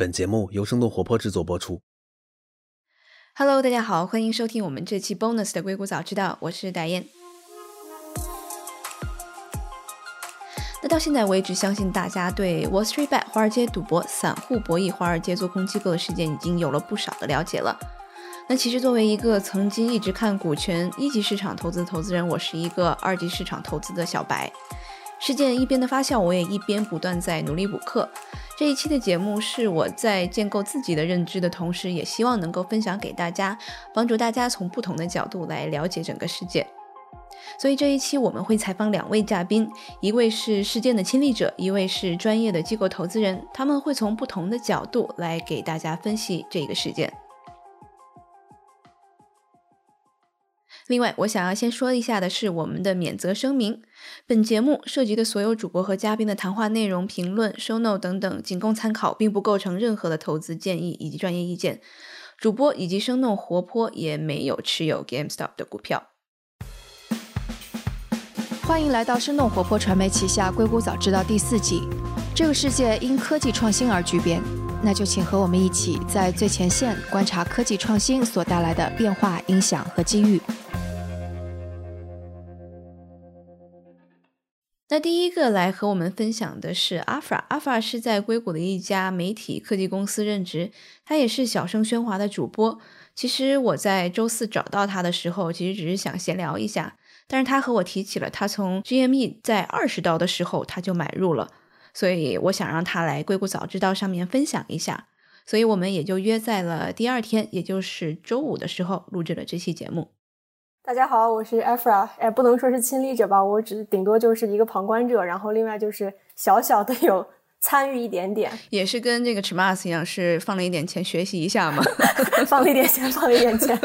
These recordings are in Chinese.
本节目由生动活泼制作播出。Hello，大家好，欢迎收听我们这期 bonus 的硅谷早知道，我是戴燕。那到现在为止，相信大家对 Wall Street Bet 华尔街赌博、散户博弈、华尔街做空机构的事件已经有了不少的了解了。那其实作为一个曾经一直看股权一级市场投资的投资人，我是一个二级市场投资的小白。事件一边的发酵，我也一边不断在努力补课。这一期的节目是我在建构自己的认知的同时，也希望能够分享给大家，帮助大家从不同的角度来了解整个世界。所以这一期我们会采访两位嘉宾，一位是事件的亲历者，一位是专业的机构投资人，他们会从不同的角度来给大家分析这个事件。另外，我想要先说一下的是我们的免责声明。本节目涉及的所有主播和嘉宾的谈话内容、评论、show note 等等，仅供参考，并不构成任何的投资建议以及专业意见。主播以及生动活泼也没有持有 GameStop 的股票。欢迎来到生动活泼传媒旗下《硅谷早知道》第四季。这个世界因科技创新而巨变，那就请和我们一起在最前线观察科技创新所带来的变化、影响和机遇。那第一个来和我们分享的是阿法，阿法是在硅谷的一家媒体科技公司任职，他也是小声喧哗的主播。其实我在周四找到他的时候，其实只是想闲聊一下，但是他和我提起了他从 GME 在二十刀的时候他就买入了，所以我想让他来硅谷早知道上面分享一下，所以我们也就约在了第二天，也就是周五的时候录制了这期节目。大家好，我是 e f r a 哎，不能说是亲历者吧，我只顶多就是一个旁观者，然后另外就是小小的有参与一点点，也是跟这个 Chmas 一样，是放了一点钱学习一下嘛，放了一点钱，放了一点钱。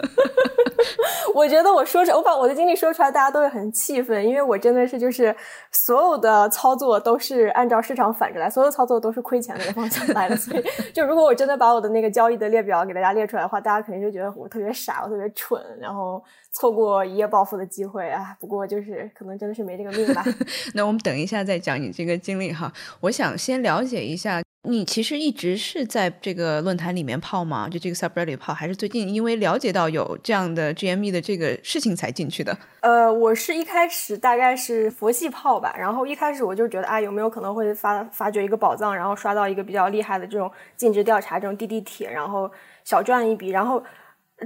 我觉得我说出我把我的经历说出来，大家都会很气愤，因为我真的是就是所有的操作都是按照市场反着来，所有操作都是亏钱的一个方向来的，所以就如果我真的把我的那个交易的列表给大家列出来的话，大家肯定就觉得我特别傻，我特别蠢，然后错过一夜暴富的机会啊。不过就是可能真的是没这个命吧。那我们等一下再讲你这个经历哈，我想先了解一下。你其实一直是在这个论坛里面泡吗？就这个 subreddit 泡，还是最近因为了解到有这样的 GME 的这个事情才进去的？呃，我是一开始大概是佛系泡吧，然后一开始我就觉得啊，有没有可能会发发掘一个宝藏，然后刷到一个比较厉害的这种尽职调查这种滴滴帖，然后小赚一笔。然后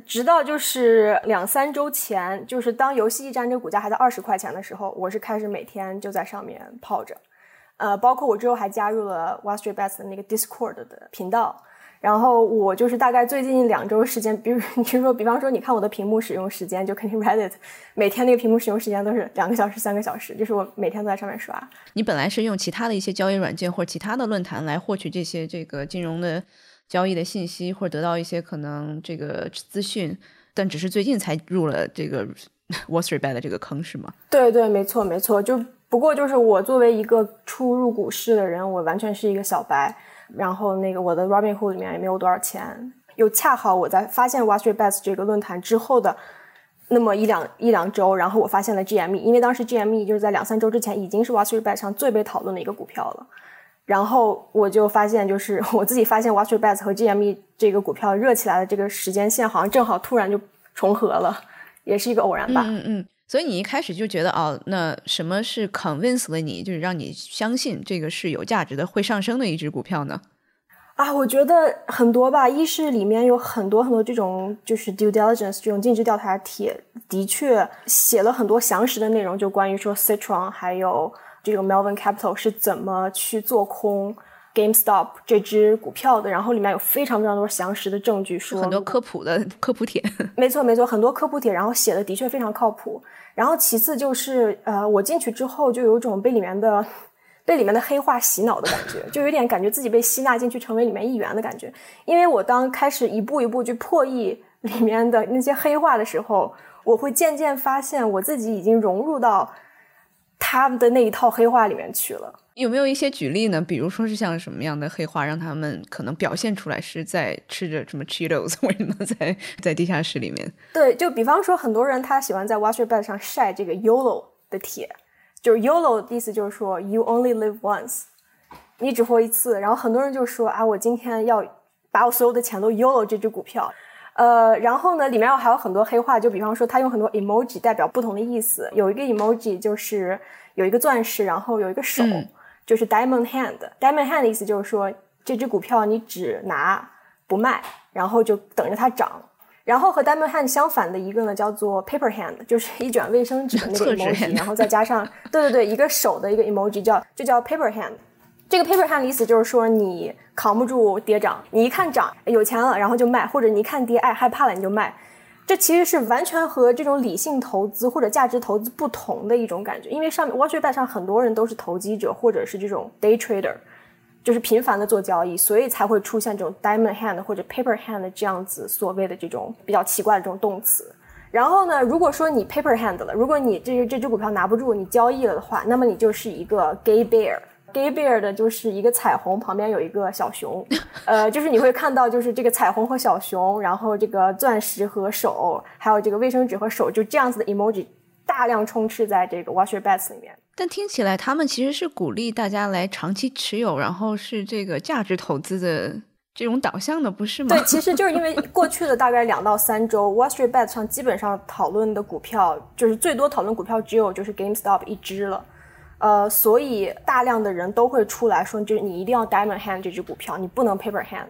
直到就是两三周前，就是当游戏驿站这个股价还在二十块钱的时候，我是开始每天就在上面泡着。呃，包括我之后还加入了 Wall Street Bets 的那个 Discord 的频道，然后我就是大概最近两周时间，比如 你说，比方说，你看我的屏幕使用时间，就肯定 Reddit 每天那个屏幕使用时间都是两个小时、三个小时，就是我每天都在上面刷。你本来是用其他的一些交易软件或者其他的论坛来获取这些这个金融的交易的信息，或者得到一些可能这个资讯，但只是最近才入了这个 Wall Street Bet 的这个坑，是吗？对对，没错没错，就。不过就是我作为一个初入股市的人，我完全是一个小白。然后那个我的 Robinhood 里面也没有多少钱。又恰好我在发现 Wall Street Bets 这个论坛之后的那么一两一两周，然后我发现了 GME，因为当时 GME 就是在两三周之前已经是 Wall Street Bets 上最被讨论的一个股票了。然后我就发现，就是 我自己发现 Wall Street Bets 和 GME 这个股票热起来的这个时间线，好像正好突然就重合了，也是一个偶然吧。嗯嗯。所以你一开始就觉得哦，那什么是 convince 了你，就是让你相信这个是有价值的、会上升的一只股票呢？啊，我觉得很多吧。一是里面有很多很多这种就是 due diligence 这种尽职调查帖，的确写了很多详实的内容，就关于说 Citron 还有这个 Melvin Capital 是怎么去做空。GameStop 这只股票的，然后里面有非常非常多详实的证据，说很多科普的 科普帖。没错没错，很多科普帖，然后写的的确非常靠谱。然后其次就是，呃，我进去之后就有一种被里面的 被里面的黑话洗脑的感觉，就有点感觉自己被吸纳进去成为里面一员的感觉。因为我当开始一步一步去破译里面的那些黑话的时候，我会渐渐发现我自己已经融入到他们的那一套黑话里面去了。有没有一些举例呢？比如说是像什么样的黑话，让他们可能表现出来是在吃着什么 Cheetos，为什么在在地下室里面？对，就比方说，很多人他喜欢在 Bet 上晒这个 YOLO 的帖，就是 YOLO 的意思就是说 You only live once，你只活一次。然后很多人就说啊，我今天要把我所有的钱都 Yolo 这只股票。呃，然后呢，里面还有很多黑话，就比方说他用很多 emoji 代表不同的意思。有一个 emoji 就是有一个钻石，然后有一个手，就是 diamond hand。diamond hand 的意思就是说这只股票你只拿不卖，然后就等着它涨。然后和 diamond hand 相反的一个呢，叫做 paper hand，就是一卷卫生纸的那个 emoji，然后再加上对对对一个手的一个 emoji，叫就叫 paper hand。这个 paper hand 的意思就是说，你扛不住跌涨，你一看涨有钱了，然后就卖；或者你一看跌，哎害怕了，你就卖。这其实是完全和这种理性投资或者价值投资不同的一种感觉。因为上面 Wall Street 上很多人都是投机者，或者是这种 day trader，就是频繁的做交易，所以才会出现这种 diamond hand 或者 paper hand 这样子所谓的这种比较奇怪的这种动词。然后呢，如果说你 paper hand 了，如果你这这只股票拿不住，你交易了的话，那么你就是一个 gay bear。Gay bear 的就是一个彩虹，旁边有一个小熊，呃，就是你会看到，就是这个彩虹和小熊，然后这个钻石和手，还有这个卫生纸和手，就这样子的 emoji 大量充斥在这个 Wash Your Bets 里面。但听起来他们其实是鼓励大家来长期持有，然后是这个价值投资的这种导向的，不是吗？对，其实就是因为 过去的大概两到三周，Watcher Bets 上基本上讨论的股票，就是最多讨论股票只有就是 GameStop 一只了。呃，所以大量的人都会出来说，就是你一定要 diamond hand 这只股票，你不能 paper hand。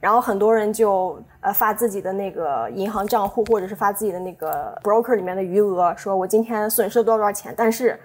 然后很多人就呃发自己的那个银行账户，或者是发自己的那个 broker 里面的余额，说我今天损失了多少多少钱，但是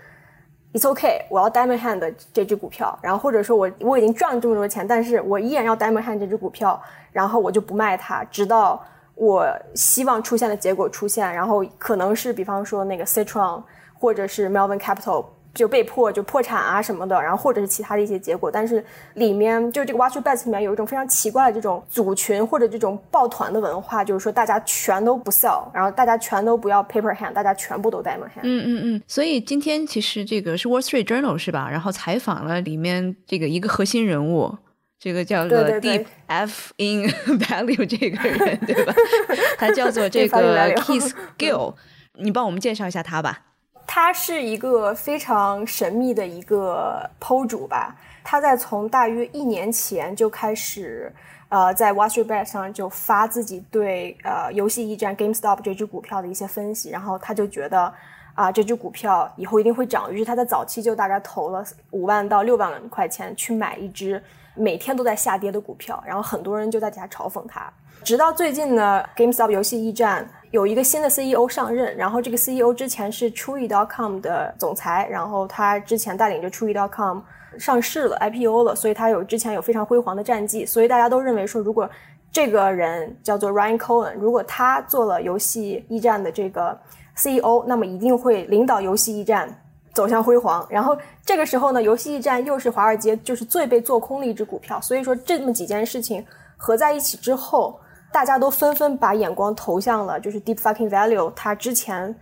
it's okay，我要 diamond hand 这只股票。然后或者说我我已经赚了这么多钱，但是我依然要 diamond hand 这只股票，然后我就不卖它，直到我希望出现的结果出现。然后可能是比方说那个 Citron 或者是 Melvin Capital。就被迫就破产啊什么的，然后或者是其他的一些结果，但是里面就这个 Watch Bets 里面有一种非常奇怪的这种组群或者这种抱团的文化，就是说大家全都不 sell，然后大家全都不要 paper hand，大家全部都 diamond hand。嗯嗯嗯。所以今天其实这个是 Wall Street Journal 是吧？然后采访了里面这个一个核心人物，这个叫做 Deep F in Value 这个人对吧？他叫做这个 Keith Gill，你帮我们介绍一下他吧。他是一个非常神秘的一个 PO 主吧，他在从大约一年前就开始，呃，在 Wall Street Bet 上就发自己对呃游戏驿站 GameStop 这只股票的一些分析，然后他就觉得啊这只股票以后一定会涨，于是他在早期就大概投了五万到六万块钱去买一只每天都在下跌的股票，然后很多人就在底下嘲讽他。直到最近呢，GameStop 游戏驿站有一个新的 CEO 上任，然后这个 CEO 之前是 Chewy.com 的总裁，然后他之前带领着 Chewy.com 上市了 IPO 了，所以他有之前有非常辉煌的战绩，所以大家都认为说，如果这个人叫做 Ryan Cohen，如果他做了游戏驿站的这个 CEO，那么一定会领导游戏驿站走向辉煌。然后这个时候呢，游戏驿站又是华尔街就是最被做空的一只股票，所以说这么几件事情合在一起之后。大家都纷纷把眼光投向了，就是 Deep Fucking Value，他之前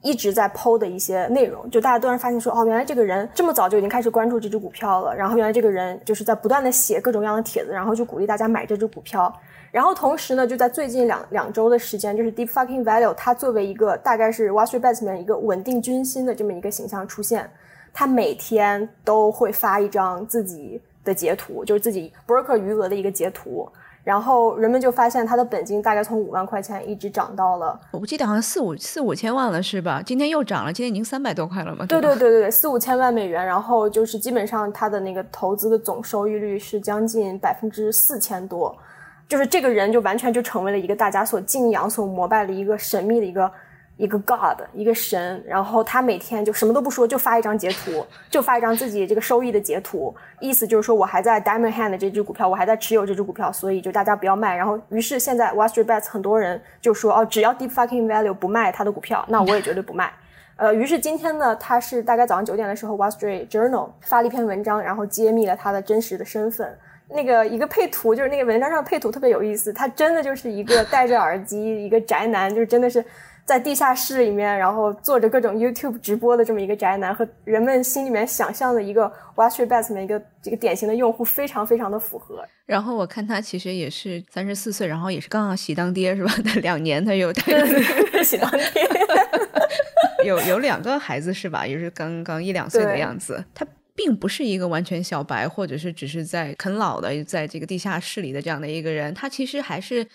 一直在剖的一些内容，就大家突然发现说，哦，原来这个人这么早就已经开始关注这只股票了，然后原来这个人就是在不断的写各种各样的帖子，然后就鼓励大家买这只股票，然后同时呢，就在最近两两周的时间，就是 Deep Fucking Value，它作为一个大概是 Wall Street Bets 里面一个稳定军心的这么一个形象出现，他每天都会发一张自己的截图，就是自己 broker 余额的一个截图。然后人们就发现他的本金大概从五万块钱一直涨到了，我记得好像四五四五千万了，是吧？今天又涨了，今天已经三百多块了嘛？对对对对对，四五千万美元。然后就是基本上他的那个投资的总收益率是将近百分之四千多，就是这个人就完全就成为了一个大家所敬仰、所膜拜的一个神秘的一个。一个 god，一个神，然后他每天就什么都不说，就发一张截图，就发一张自己这个收益的截图，意思就是说我还在 diamond hand 这只股票，我还在持有这只股票，所以就大家不要卖。然后于是现在 w a s t r e e t Bets 很多人就说哦，只要 Deep Fucking Value 不卖他的股票，那我也绝对不卖。呃，于是今天呢，他是大概早上九点的时候 w a s t r e e t Journal 发了一篇文章，然后揭秘了他的真实的身份。那个一个配图，就是那个文章上的配图特别有意思，他真的就是一个戴着耳机，一个宅男，就是真的是。在地下室里面，然后做着各种 YouTube 直播的这么一个宅男，和人们心里面想象的一个 Watch Bets 的一个这个典型的用户，非常非常的符合。然后我看他其实也是三十四岁，然后也是刚刚喜当爹是吧？他两年他有 喜当爹，有有两个孩子是吧？也是刚刚一两岁的样子。他并不是一个完全小白，或者是只是在啃老的，在这个地下室里的这样的一个人，他其实还是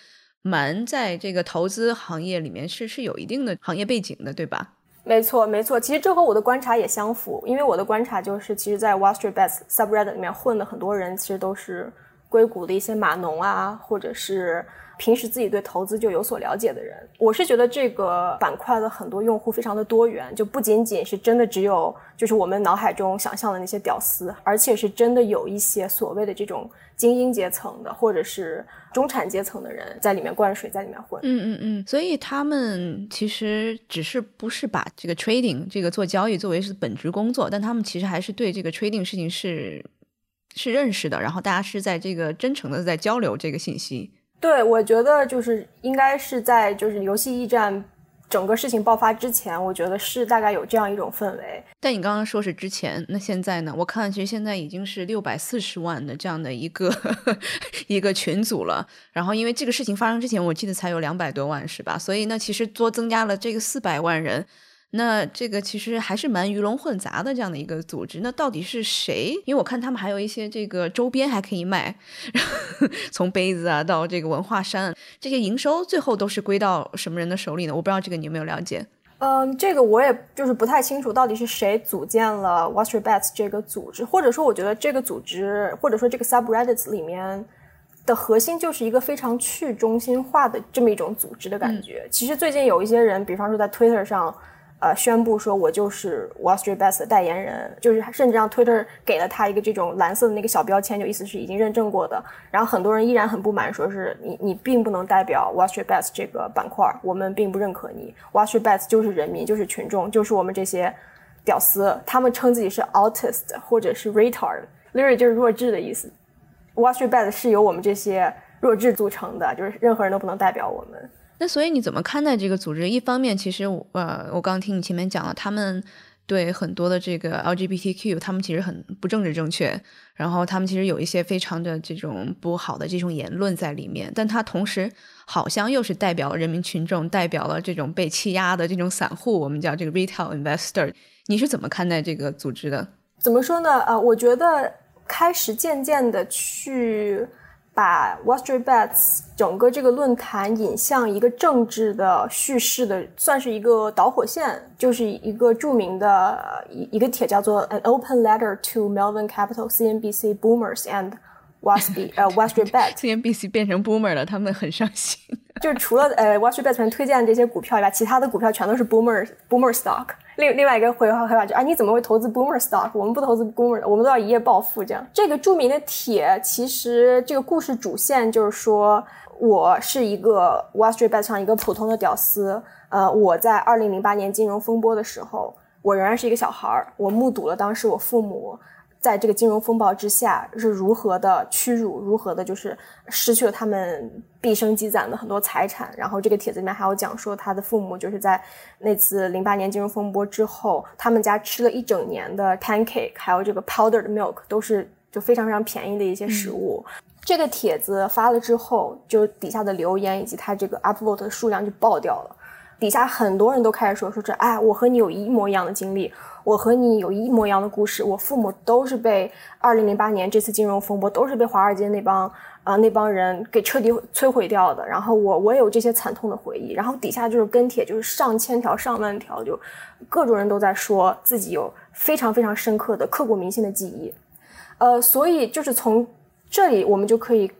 蛮在这个投资行业里面是是有一定的行业背景的，对吧？没错，没错。其实这和我的观察也相符，因为我的观察就是，其实，在 Wall Street Bets subreddit 里面混的很多人，其实都是硅谷的一些码农啊，或者是。平时自己对投资就有所了解的人，我是觉得这个板块的很多用户非常的多元，就不仅仅是真的只有就是我们脑海中想象的那些屌丝，而且是真的有一些所谓的这种精英阶层的或者是中产阶层的人在里面灌水，在里面混。嗯嗯嗯，所以他们其实只是不是把这个 trading 这个做交易作为是本职工作，但他们其实还是对这个 trading 事情是是认识的，然后大家是在这个真诚的在交流这个信息。对，我觉得就是应该是在就是游戏驿站整个事情爆发之前，我觉得是大概有这样一种氛围。但你刚刚说是之前，那现在呢？我看其实现在已经是六百四十万的这样的一个 一个群组了。然后因为这个事情发生之前，我记得才有两百多万，是吧？所以那其实多增加了这个四百万人。那这个其实还是蛮鱼龙混杂的这样的一个组织。那到底是谁？因为我看他们还有一些这个周边还可以卖，从杯子啊到这个文化衫，这些营收最后都是归到什么人的手里呢？我不知道这个你有没有了解？嗯，这个我也就是不太清楚，到底是谁组建了 Wall Street Bets 这个组织，或者说我觉得这个组织或者说这个 subreddits 里面的核心就是一个非常去中心化的这么一种组织的感觉。其实最近有一些人，比方说在 Twitter 上。呃，宣布说我就是 Wall Street Bets 的代言人，就是甚至让 Twitter 给了他一个这种蓝色的那个小标签，就意思是已经认证过的。然后很多人依然很不满，说是你你并不能代表 Wall Street Bets 这个板块，我们并不认可你。Wall Street Bets 就是人民，就是群众，就是我们这些屌丝，他们称自己是 autist 或者是 retard，literally 就是弱智的意思。Wall Street Bets 是由我们这些弱智组成的，就是任何人都不能代表我们。那所以你怎么看待这个组织？一方面，其实我呃，我刚听你前面讲了，他们对很多的这个 LGBTQ，他们其实很不政治正确，然后他们其实有一些非常的这种不好的这种言论在里面。但他同时好像又是代表人民群众，代表了这种被欺压的这种散户，我们叫这个 retail investor。你是怎么看待这个组织的？怎么说呢？呃，我觉得开始渐渐的去。把 w a s t r e e t Bets 整个这个论坛引向一个政治的叙事的，算是一个导火线，就是一个著名的一一个帖，叫做 An Open Letter to Melvin Capital, CNBC Boomers and w a s b 呃 w a s t r e e t Bets。CNBC 变成 Boomer 了，他们很伤心。就是除了呃 Wall Street Bets 推荐的这些股票以外，其他的股票全都是 Boomer Boomer stock。另另外一个回话回话就啊，你怎么会投资 Boomer stock？我们不投资 Boomer，我们都要一夜暴富这样。这个著名的帖，其实这个故事主线就是说，我是一个 Wall Street Bet 上一个普通的屌丝。呃，我在二零零八年金融风波的时候，我仍然是一个小孩儿，我目睹了当时我父母。在这个金融风暴之下是如何的屈辱，如何的就是失去了他们毕生积攒的很多财产。然后这个帖子里面还有讲说，他的父母就是在那次零八年金融风波之后，他们家吃了一整年的 pancake，还有这个 powdered milk，都是就非常非常便宜的一些食物。这个帖子发了之后，就底下的留言以及他这个 upload 的数量就爆掉了。底下很多人都开始说说这，哎，我和你有一模一样的经历。我和你有一模一样的故事，我父母都是被二零零八年这次金融风波，都是被华尔街那帮啊那帮人给彻底摧毁掉的。然后我我也有这些惨痛的回忆。然后底下就是跟帖，就是上千条上万条，就各种人都在说自己有非常非常深刻的刻骨铭心的记忆。呃，所以就是从这里我们就可以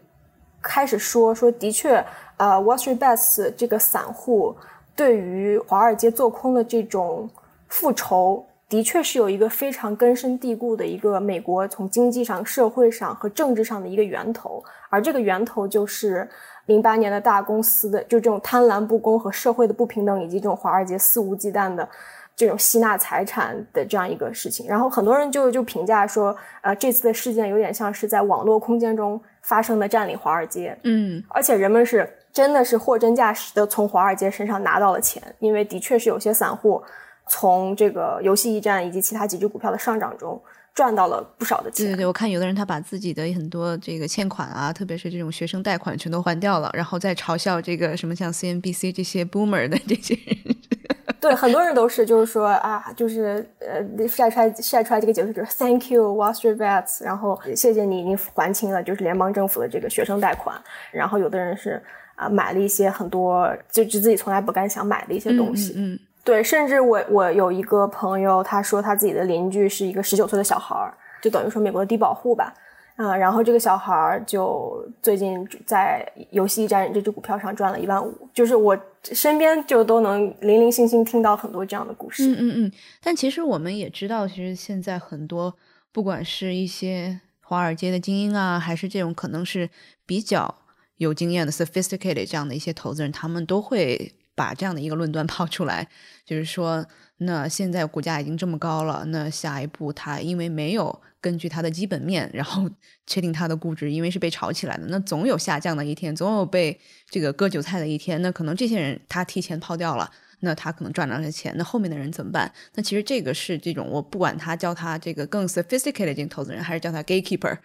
开始说说，的确，呃，Wall Street Bets 这个散户对于华尔街做空的这种复仇。的确是有一个非常根深蒂固的一个美国从经济上、社会上和政治上的一个源头，而这个源头就是零八年的大公司的就这种贪婪不公和社会的不平等，以及这种华尔街肆无忌惮的这种吸纳财产的这样一个事情。然后很多人就就评价说，呃，这次的事件有点像是在网络空间中发生的占领华尔街。嗯，而且人们是真的是货真价实的从华尔街身上拿到了钱，因为的确是有些散户。从这个游戏驿站以及其他几只股票的上涨中赚到了不少的钱。对对对，我看有的人他把自己的很多这个欠款啊，特别是这种学生贷款全都还掉了，然后再嘲笑这个什么像 CNBC 这些 boomer 的这些人。对，很多人都是，就是说啊，就是呃晒出来晒出来这个解释就是 Thank you Wall Street Bets，然后谢谢你，你还清了就是联邦政府的这个学生贷款。然后有的人是啊买了一些很多就就自己从来不敢想买的一些东西。嗯，对，甚至我我有一个朋友，他说他自己的邻居是一个十九岁的小孩儿，就等于说美国的低保户吧。啊，然后这个小孩儿就最近在游戏驿站这只股票上赚了一万五，就是我身边就都能零零星星听到很多这样的故事。嗯嗯嗯。但其实我们也知道，其实现在很多不管是一些华尔街的精英啊，还是这种可能是比较有经验的 sophisticated 这样的一些投资人，他们都会把这样的一个论断抛出来，就是说，那现在股价已经这么高了，那下一步它因为没有。根据它的基本面，然后 确定它的估值，因为是被炒起来的，那总有下降的一天，总有被这个割韭菜的一天。那可能这些人他提前抛掉了，那他可能赚了钱，那后面的人怎么办？那其实这个是这种，我不管他叫他这个更 sophisticated 这投资人，还是叫他 gatekeeper。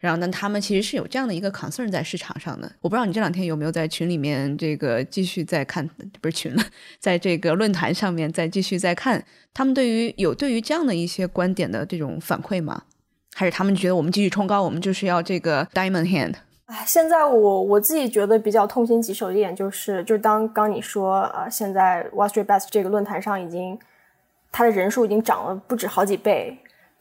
然后呢，他们其实是有这样的一个 concern 在市场上的。我不知道你这两天有没有在群里面这个继续在看，不是群了，在这个论坛上面再继续在看他们对于有对于这样的一些观点的这种反馈吗？还是他们觉得我们继续冲高，我们就是要这个 diamond hand。哎，现在我我自己觉得比较痛心疾首的一点就是，就是当刚你说啊，现在 Wall Street Bets 这个论坛上已经，它的人数已经涨了不止好几倍，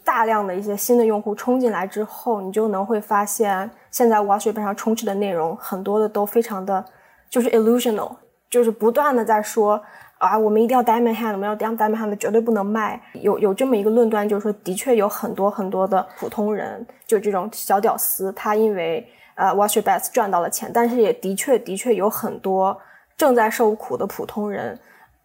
大量的一些新的用户冲进来之后，你就能会发现，现在 Wall Street Bets 上充斥的内容很多的都非常的，就是 illusional，就是不断的在说。啊，我们一定要 diamond hand，我们要 diamond hand，绝对不能卖。有有这么一个论断，就是说，的确有很多很多的普通人，就这种小屌丝，他因为呃 Wall Street Bets 赚到了钱，但是也的确的确有很多正在受苦的普通人，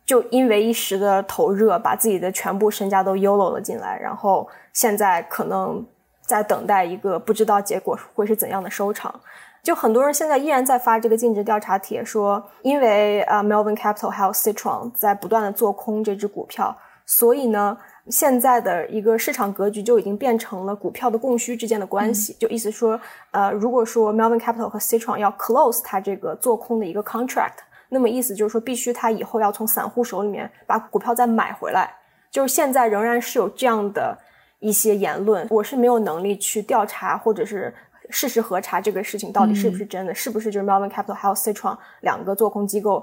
就因为一时的头热，把自己的全部身家都 yolo 了进来，然后现在可能在等待一个不知道结果会是怎样的收场。就很多人现在依然在发这个尽职调查帖，说因为呃 Melvin Capital 还有 Citron 在不断的做空这只股票，所以呢，现在的一个市场格局就已经变成了股票的供需之间的关系。就意思说，呃，如果说 Melvin Capital 和 Citron 要 close 它这个做空的一个 contract，那么意思就是说，必须他以后要从散户手里面把股票再买回来。就是现在仍然是有这样的一些言论，我是没有能力去调查或者是。事实核查这个事情到底是不是真的？是不是就是 Melvin Capital 还有 Citron 两个做空机构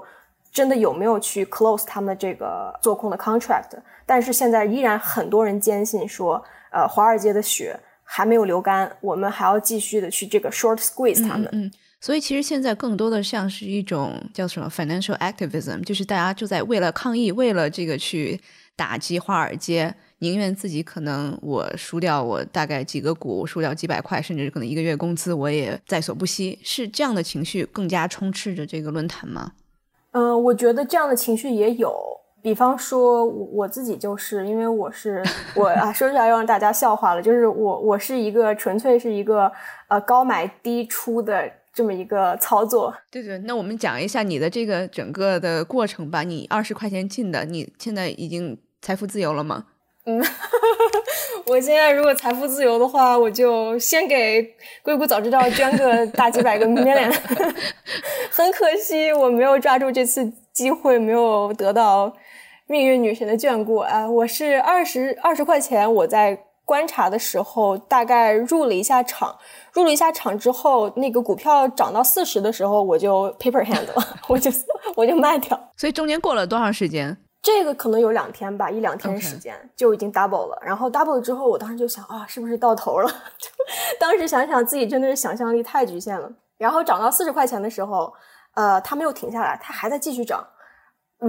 真的有没有去 close 他们的这个做空的 contract？但是现在依然很多人坚信说，呃，华尔街的血还没有流干，我们还要继续的去这个 short squeeze 他们。嗯，所以其实现在更多的像是一种叫什么 financial activism，就是大家就在为了抗议，为了这个去打击华尔街。宁愿自己可能我输掉我大概几个股，输掉几百块，甚至可能一个月工资，我也在所不惜。是这样的情绪更加充斥着这个论坛吗？嗯，我觉得这样的情绪也有。比方说我自己就是因为我是我啊，说出来又让大家笑话了，就是我我是一个纯粹是一个呃高买低出的这么一个操作。对对，那我们讲一下你的这个整个的过程吧。你二十块钱进的，你现在已经财富自由了吗？嗯，我现在如果财富自由的话，我就先给硅谷早知道捐个 大几百个 million。很可惜，我没有抓住这次机会，没有得到命运女神的眷顾啊！我是二十二十块钱，我在观察的时候大概入了一下场，入了一下场之后，那个股票涨到四十的时候，我就 paper hand 了，我就我就卖掉。所以中间过了多长时间？这个可能有两天吧，一两天时间就已经 double 了。然后 double 了之后，我当时就想啊，是不是到头了？当时想想自己真的是想象力太局限了。然后涨到四十块钱的时候，呃，它没有停下来，它还在继续涨。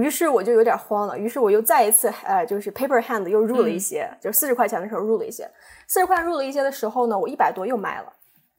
于是我就有点慌了。于是我又再一次，呃，就是 paper hand 又入了一些，就是四十块钱的时候入了一些。四十块入了一些的时候呢，我一百多又卖了。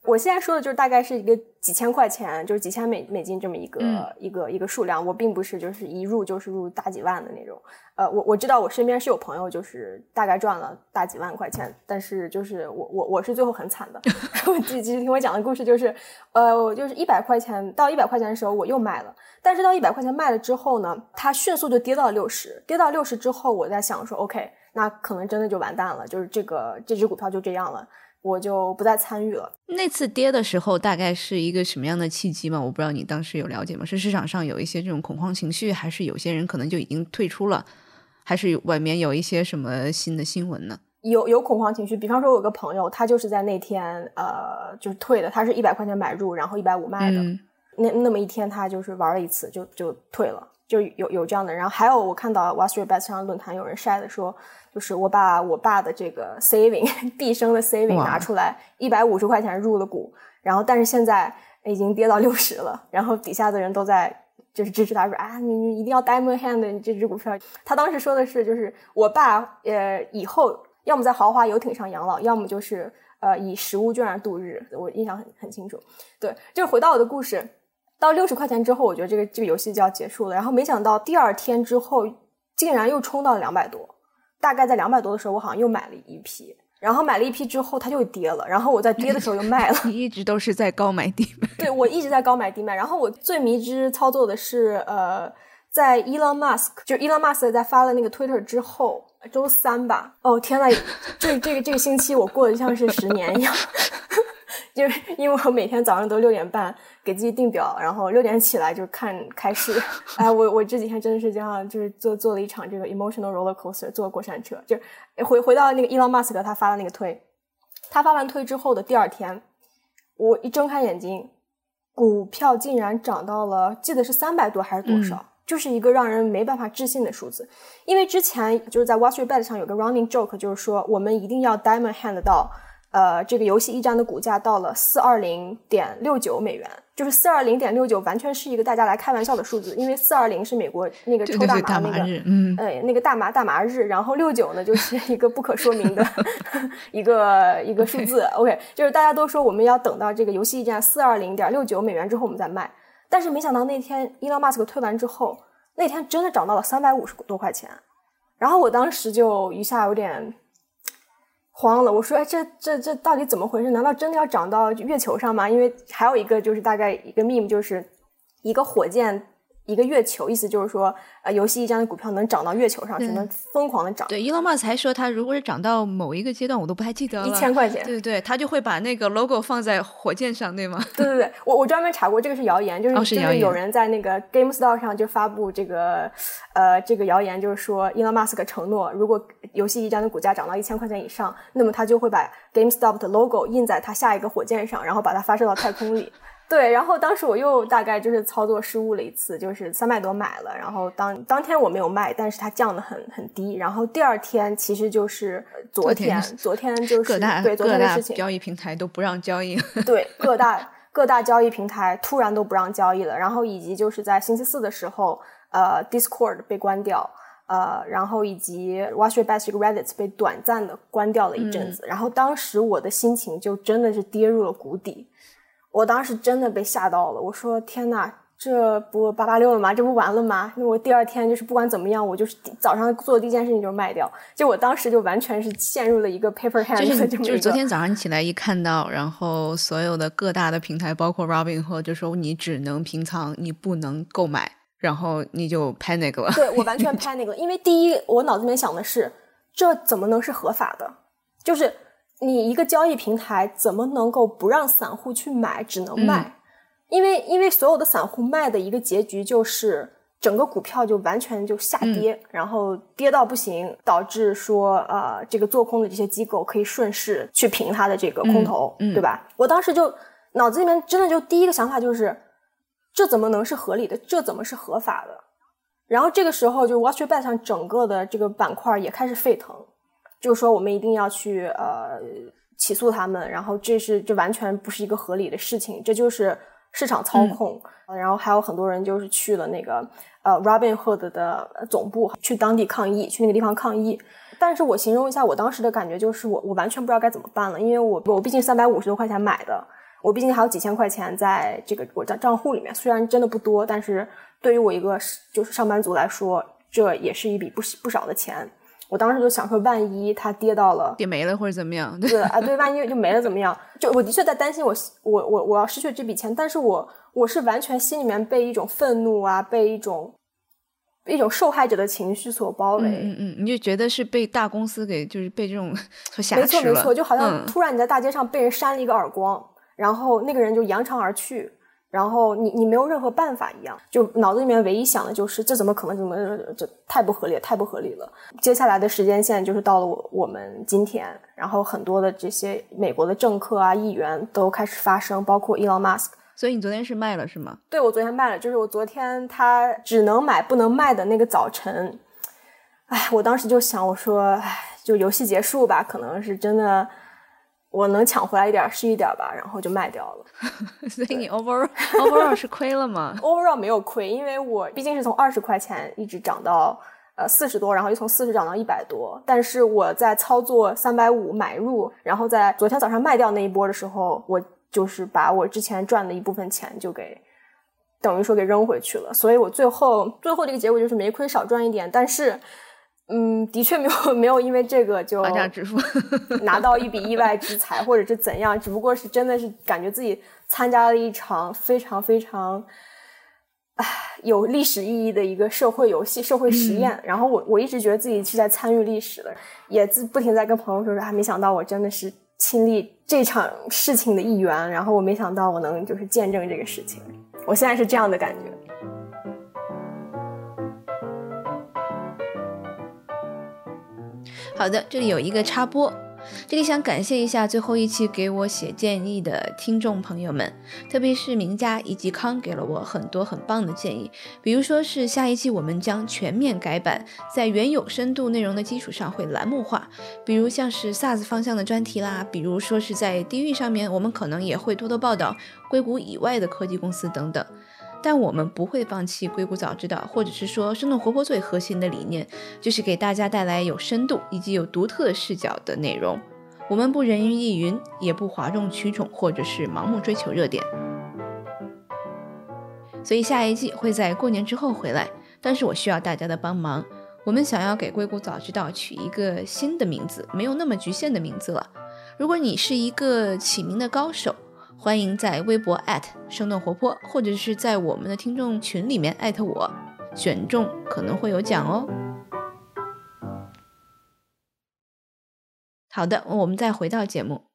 我现在说的就是大概是一个几千块钱，就是几千美美金这么一个一个一个数量。我并不是就是一入就是入大几万的那种。呃，我我知道我身边是有朋友就是大概赚了大几万块钱，但是就是我我我是最后很惨的。我其实听我讲的故事就是，呃，我就是一百块钱到一百块钱的时候我又卖了，但是到一百块钱卖了之后呢，它迅速就跌到六十，跌到六十之后，我在想说，OK，那可能真的就完蛋了，就是这个这只股票就这样了。我就不再参与了。那次跌的时候，大概是一个什么样的契机吗？我不知道你当时有了解吗？是市场上有一些这种恐慌情绪，还是有些人可能就已经退出了？还是外面有一些什么新的新闻呢？有有恐慌情绪，比方说，我有个朋友，他就是在那天呃，就是退的，他是一百块钱买入，然后一百五卖的。那那么一天，他就是玩了一次，就就退了，就有有这样的。然后还有我看到 Wall Street Bets 上论坛有人晒的说，就是我把我爸的这个 saving 毕生的 saving 拿出来，一百五十块钱入了股，然后但是现在已经跌到六十了，然后底下的人都在就是支持他说啊，你你一定要 diamond hand 你这只股票。他当时说的是，就是我爸呃以后要么在豪华游艇上养老，要么就是呃以实物券度日。我印象很很清楚。对，就是回到我的故事。到六十块钱之后，我觉得这个这个游戏就要结束了。然后没想到第二天之后，竟然又冲到了两百多。大概在两百多的时候，我好像又买了一批。然后买了一批之后，它就跌了。然后我在跌的时候又卖了。你一直都是在高买低卖。对，我一直在高买低卖。然后我最迷之操作的是，呃，在 Elon Musk 就 Elon Musk 在发了那个 Twitter 之后，周三吧。哦天呐，这这个这个星期我过得像是十年一样。就是因为我每天早上都六点半给自己定表，然后六点起来就看开市。哎，我我这几天真的是这样，就是做做了一场这个 emotional roller coaster，坐过山车。就回回到那个 Elon Musk 他发的那个推，他发完推之后的第二天，我一睁开眼睛，股票竟然涨到了，记得是三百多还是多少，就是一个让人没办法置信的数字。因为之前就是在 Wall Street Bet 上有个 running joke，就是说我们一定要 diamond hand 到。呃，这个游戏驿站的股价到了四二零点六九美元，就是四二零点六九，完全是一个大家来开玩笑的数字，因为四二零是美国那个抽大麻那个，嗯，呃，那个大麻大麻日，然后六九呢就是一个不可说明的 一个一个数字。OK，就是大家都说我们要等到这个游戏驿站四二零点六九美元之后我们再卖，但是没想到那天伊 m 马斯克推完之后，那天真的涨到了三百五十多块钱，然后我当时就一下有点。慌了，我说：“哎，这这这到底怎么回事？难道真的要涨到月球上吗？因为还有一个就是大概一个 meme，就是一个火箭。”一个月球，意思就是说，呃，游戏驿站的股票能涨到月球上，只能疯狂的涨。对，Elon Musk 还说，他如果是涨到某一个阶段，我都不太记得了，一千块钱。对对对，他就会把那个 logo 放在火箭上，对吗？对对对，我我专门查过，这个是谣言，就是就是有人在那个 GameStop 上就发布这个，呃，这个谣言，就是说 Elon Musk 承诺，如果游戏驿站的股价涨到一千块钱以上，那么他就会把 GameStop 的 logo 印在他下一个火箭上，然后把它发射到太空里。对，然后当时我又大概就是操作失误了一次，就是三百多买了，然后当当天我没有卖，但是它降的很很低，然后第二天其实就是昨天，昨天就是对昨天的事情，交易平台都不让交易，对各大各大交易平台突然都不让交易了，然后以及就是在星期四的时候，呃，Discord 被关掉，呃，然后以及 Watch Your Best 这个 Reddit 被短暂的关掉了一阵子，然后当时我的心情就真的是跌入了谷底。我当时真的被吓到了，我说天呐，这不八八六了吗？这不完了吗？那我第二天就是不管怎么样，我就是早上做的第一件事情就是卖掉。就我当时就完全是陷入了一个 paper hand，就是就是昨天早上起来一看到，然后所有的各大的平台，包括 Robinhood，就说你只能平仓，你不能购买，然后你就 panic 了。对我完全 panic 了，因为第一，我脑子里面想的是，这怎么能是合法的？就是。你一个交易平台怎么能够不让散户去买，只能卖？因为因为所有的散户卖的一个结局就是整个股票就完全就下跌，然后跌到不行，导致说呃这个做空的这些机构可以顺势去平它的这个空头，对吧？我当时就脑子里面真的就第一个想法就是，这怎么能是合理的？这怎么是合法的？然后这个时候就 Watch Bet 上整个的这个板块也开始沸腾。就是说，我们一定要去呃起诉他们，然后这是这完全不是一个合理的事情，这就是市场操控。然后还有很多人就是去了那个呃 Robinhood 的总部，去当地抗议，去那个地方抗议。但是我形容一下我当时的感觉，就是我我完全不知道该怎么办了，因为我我毕竟三百五十多块钱买的，我毕竟还有几千块钱在这个我的账户里面，虽然真的不多，但是对于我一个就是上班族来说，这也是一笔不不少的钱。我当时就想说，万一它跌到了跌没了或者怎么样？对啊，对，万一就没了怎么样？就我的确在担心，我我我我要失去这笔钱，但是我我是完全心里面被一种愤怒啊，被一种一种受害者的情绪所包围。嗯嗯，你就觉得是被大公司给就是被这种所挟持没错没错，就好像突然你在大街上被人扇了一个耳光，然后那个人就扬长而去。然后你你没有任何办法一样，就脑子里面唯一想的就是这怎么可能？怎么这太不合理，太不合理了。接下来的时间线就是到了我我们今天，然后很多的这些美国的政客啊、议员都开始发声，包括 Elon Musk。所以你昨天是卖了是吗？对，我昨天卖了，就是我昨天他只能买不能卖的那个早晨，哎，我当时就想，我说，哎，就游戏结束吧，可能是真的。我能抢回来一点是一点吧，然后就卖掉了。所以你 overall overall 是亏了吗？overall 没有亏，因为我毕竟是从二十块钱一直涨到呃四十多，然后又从四十涨到一百多。但是我在操作三百五买入，然后在昨天早上卖掉那一波的时候，我就是把我之前赚的一部分钱就给等于说给扔回去了。所以我最后最后这个结果就是没亏少赚一点，但是。嗯，的确没有 没有因为这个就发家致富，拿到一笔意外之财，或者是怎样，只不过是真的是感觉自己参加了一场非常非常，唉，有历史意义的一个社会游戏、社会实验。然后我我一直觉得自己是在参与历史的，也自不停在跟朋友说说，还没想到我真的是亲历这场事情的一员。然后我没想到我能就是见证这个事情，我现在是这样的感觉。好的，这里有一个插播，这里想感谢一下最后一期给我写建议的听众朋友们，特别是名家以及康给了我很多很棒的建议，比如说是下一期我们将全面改版，在原有深度内容的基础上会栏目化，比如像是 SaaS 方向的专题啦，比如说是在地域上面，我们可能也会多多报道硅谷以外的科技公司等等。但我们不会放弃硅谷早知道，或者是说生动活泼最核心的理念，就是给大家带来有深度以及有独特视角的内容。我们不人云亦云，也不哗众取宠，或者是盲目追求热点。所以下一季会在过年之后回来，但是我需要大家的帮忙。我们想要给硅谷早知道取一个新的名字，没有那么局限的名字了。如果你是一个起名的高手。欢迎在微博生动活泼，或者是在我们的听众群里面艾特我，选中可能会有奖哦。好的，我们再回到节目。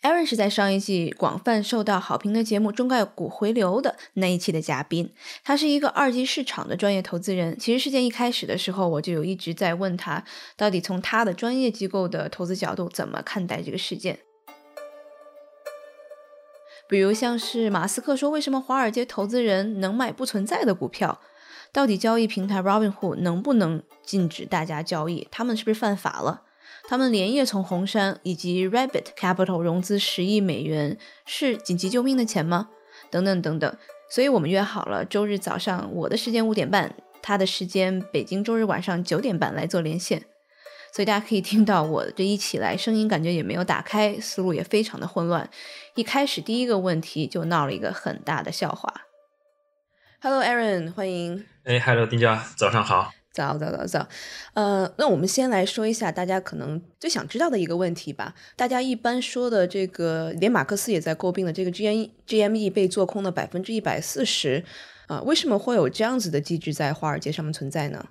Aaron 是在上一季广泛受到好评的节目《中概股回流》的那一期的嘉宾，他是一个二级市场的专业投资人。其实事件一开始的时候，我就有一直在问他，到底从他的专业机构的投资角度怎么看待这个事件。比如像是马斯克说，为什么华尔街投资人能买不存在的股票？到底交易平台 Robinhood 能不能禁止大家交易？他们是不是犯法了？他们连夜从红杉以及 Rabbit Capital 融资十亿美元，是紧急救命的钱吗？等等等等。所以我们约好了周日早上我的时间五点半，他的时间北京周日晚上九点半来做连线。所以大家可以听到我这一起来，声音感觉也没有打开，思路也非常的混乱。一开始第一个问题就闹了一个很大的笑话。Hello，Aaron，欢迎。哎，Hello，丁佳，早上好。早早早早。呃，那我们先来说一下大家可能最想知道的一个问题吧。大家一般说的这个，连马克思也在诟病的这个 G N G M E 被做空的百分之一百四十，啊，为什么会有这样子的机制在华尔街上面存在呢？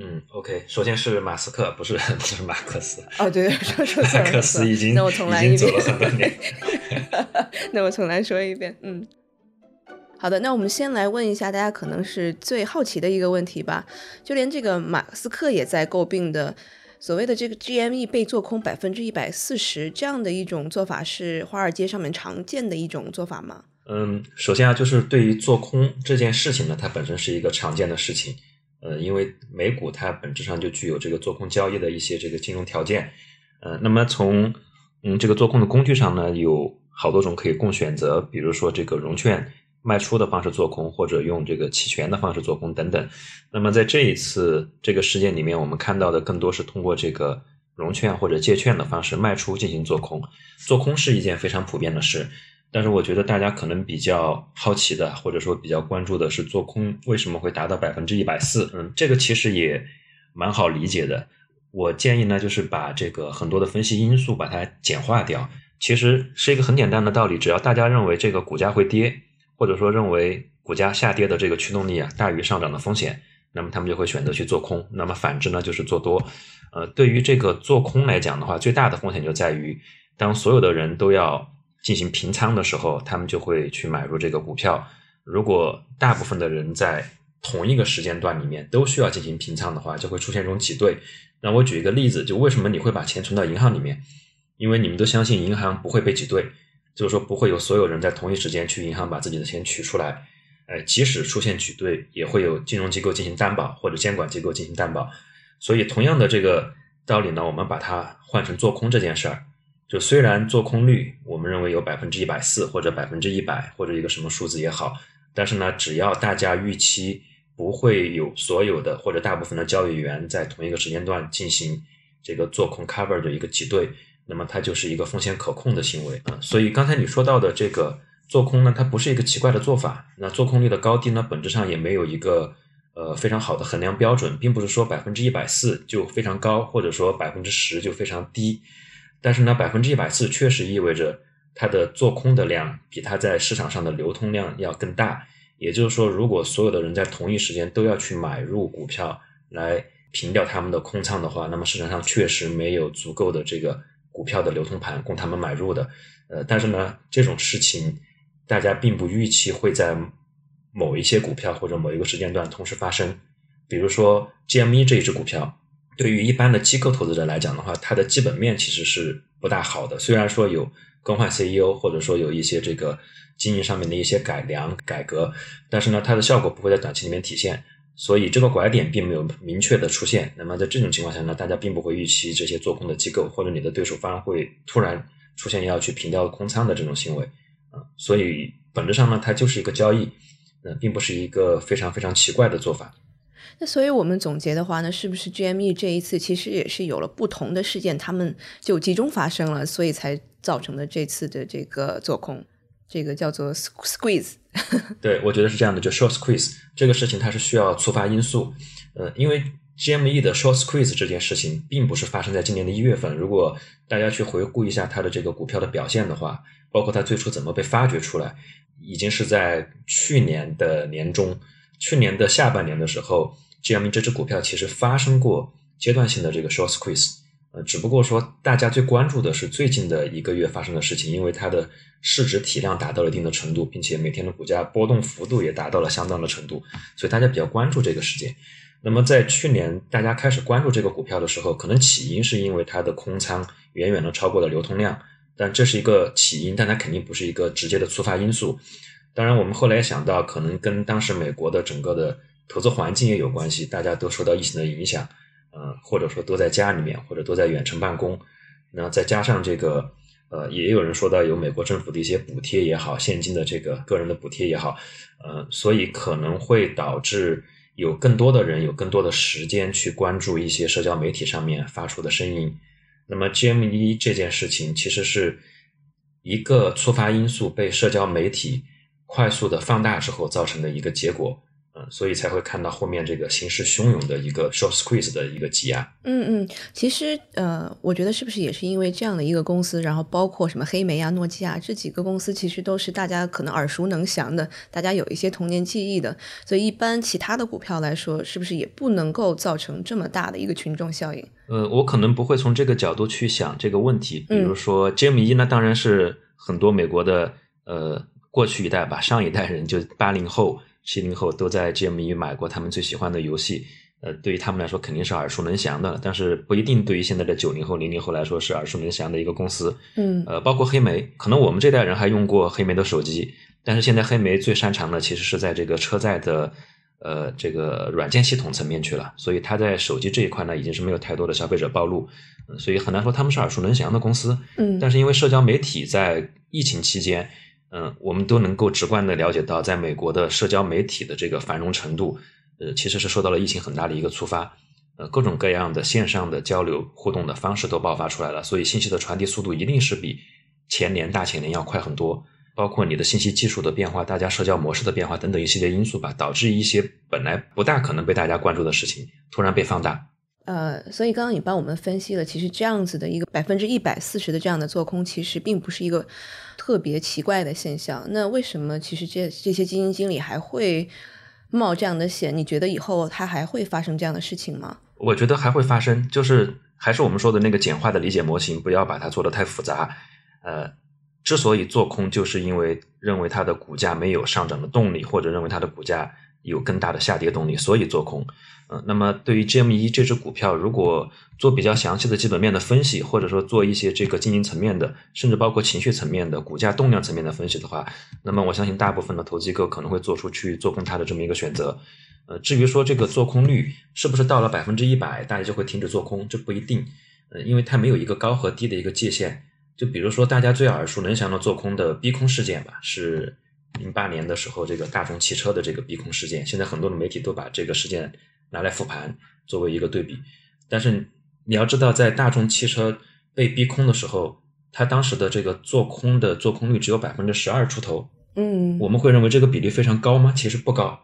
嗯，OK，首先是马斯克，不是不是马克思。哦，对，说说马克思已经那我重来一遍。那我重来说一遍。嗯，好的，那我们先来问一下大家可能是最好奇的一个问题吧。就连这个马斯克也在诟病的所谓的这个 GME 被做空百分之一百四十这样的一种做法，是华尔街上面常见的一种做法吗？嗯，首先啊，就是对于做空这件事情呢，它本身是一个常见的事情。呃，因为美股它本质上就具有这个做空交易的一些这个金融条件，呃，那么从嗯这个做空的工具上呢，有好多种可以供选择，比如说这个融券卖出的方式做空，或者用这个期权的方式做空等等。那么在这一次这个事件里面，我们看到的更多是通过这个融券或者借券的方式卖出进行做空，做空是一件非常普遍的事。但是我觉得大家可能比较好奇的，或者说比较关注的是做空为什么会达到百分之一百四？嗯，这个其实也蛮好理解的。我建议呢，就是把这个很多的分析因素把它简化掉。其实是一个很简单的道理，只要大家认为这个股价会跌，或者说认为股价下跌的这个驱动力啊大于上涨的风险，那么他们就会选择去做空。那么反之呢，就是做多。呃，对于这个做空来讲的话，最大的风险就在于当所有的人都要进行平仓的时候，他们就会去买入这个股票。如果大部分的人在同一个时间段里面都需要进行平仓的话，就会出现这种挤兑。那我举一个例子，就为什么你会把钱存到银行里面？因为你们都相信银行不会被挤兑，就是说不会有所有人在同一时间去银行把自己的钱取出来。呃，即使出现挤兑，也会有金融机构进行担保或者监管机构进行担保。所以，同样的这个道理呢，我们把它换成做空这件事儿。就虽然做空率我们认为有百分之一百四或者百分之一百或者一个什么数字也好，但是呢，只要大家预期不会有所有的或者大部分的交易员在同一个时间段进行这个做空 cover 的一个挤兑，那么它就是一个风险可控的行为啊。所以刚才你说到的这个做空呢，它不是一个奇怪的做法。那做空率的高低呢，本质上也没有一个呃非常好的衡量标准，并不是说百分之一百四就非常高，或者说百分之十就非常低。但是呢，百分之一百四确实意味着它的做空的量比它在市场上的流通量要更大。也就是说，如果所有的人在同一时间都要去买入股票来平掉他们的空仓的话，那么市场上确实没有足够的这个股票的流通盘供他们买入的。呃，但是呢，这种事情大家并不预期会在某一些股票或者某一个时间段同时发生。比如说 GME 这一只股票。对于一般的机构投资者来讲的话，它的基本面其实是不大好的。虽然说有更换 CEO，或者说有一些这个经营上面的一些改良改革，但是呢，它的效果不会在短期里面体现。所以这个拐点并没有明确的出现。那么在这种情况下呢，大家并不会预期这些做空的机构或者你的对手方会突然出现要去平掉空仓的这种行为啊。所以本质上呢，它就是一个交易，呃，并不是一个非常非常奇怪的做法。那所以我们总结的话呢，是不是 GME 这一次其实也是有了不同的事件，他们就集中发生了，所以才造成了这次的这个做空，这个叫做 squeeze。对，我觉得是这样的，就 short squeeze 这个事情它是需要触发因素，呃，因为 GME 的 short squeeze 这件事情并不是发生在今年的一月份，如果大家去回顾一下它的这个股票的表现的话，包括它最初怎么被发掘出来，已经是在去年的年中。去年的下半年的时候，GME 这只股票其实发生过阶段性的这个 short squeeze，呃，只不过说大家最关注的是最近的一个月发生的事情，因为它的市值体量达到了一定的程度，并且每天的股价波动幅度也达到了相当的程度，所以大家比较关注这个事件。那么在去年大家开始关注这个股票的时候，可能起因是因为它的空仓远远的超过了流通量，但这是一个起因，但它肯定不是一个直接的触发因素。当然，我们后来也想到，可能跟当时美国的整个的投资环境也有关系，大家都受到疫情的影响，呃，或者说都在家里面，或者都在远程办公，那再加上这个，呃，也有人说到有美国政府的一些补贴也好，现金的这个个人的补贴也好，呃，所以可能会导致有更多的人有更多的时间去关注一些社交媒体上面发出的声音。那么 GME 这件事情其实是一个触发因素被社交媒体。快速的放大之后造成的一个结果，嗯，所以才会看到后面这个形势汹涌的一个 short squeeze 的一个挤压。嗯嗯，其实呃，我觉得是不是也是因为这样的一个公司，然后包括什么黑莓啊、诺基亚这几个公司，其实都是大家可能耳熟能详的，大家有一些童年记忆的，所以一般其他的股票来说，是不是也不能够造成这么大的一个群众效应？呃，我可能不会从这个角度去想这个问题。比如说 GME 呢，当然是很多美国的呃。过去一代吧，上一代人就八零后、七零后都在 GME 买过他们最喜欢的游戏，呃，对于他们来说肯定是耳熟能详的。但是不一定对于现在的九零后、零零后来说是耳熟能详的一个公司。嗯，呃，包括黑莓，可能我们这代人还用过黑莓的手机，但是现在黑莓最擅长的其实是在这个车载的呃这个软件系统层面去了，所以它在手机这一块呢已经是没有太多的消费者暴露，所以很难说他们是耳熟能详的公司。嗯，但是因为社交媒体在疫情期间。嗯，我们都能够直观的了解到，在美国的社交媒体的这个繁荣程度，呃，其实是受到了疫情很大的一个触发，呃，各种各样的线上的交流互动的方式都爆发出来了，所以信息的传递速度一定是比前年、大前年要快很多。包括你的信息技术的变化、大家社交模式的变化等等一系列因素吧，导致一些本来不大可能被大家关注的事情突然被放大。呃，所以刚刚你帮我们分析了，其实这样子的一个百分之一百四十的这样的做空，其实并不是一个特别奇怪的现象。那为什么其实这这些基金经理还会冒这样的险？你觉得以后他还会发生这样的事情吗？我觉得还会发生，就是还是我们说的那个简化的理解模型，不要把它做的太复杂。呃，之所以做空，就是因为认为它的股价没有上涨的动力，或者认为它的股价有更大的下跌动力，所以做空。嗯，那么对于 GME 这只股票，如果做比较详细的基本面的分析，或者说做一些这个经营层面的，甚至包括情绪层面的、股价动量层面的分析的话，那么我相信大部分的投资机构可能会做出去做空它的这么一个选择。呃，至于说这个做空率是不是到了百分之一百，大家就会停止做空，这不一定。呃，因为它没有一个高和低的一个界限。就比如说大家最耳熟能详的做空的逼空事件吧，是零八年的时候这个大众汽车的这个逼空事件，现在很多的媒体都把这个事件。拿来复盘作为一个对比，但是你要知道，在大众汽车被逼空的时候，它当时的这个做空的做空率只有百分之十二出头。嗯，我们会认为这个比例非常高吗？其实不高，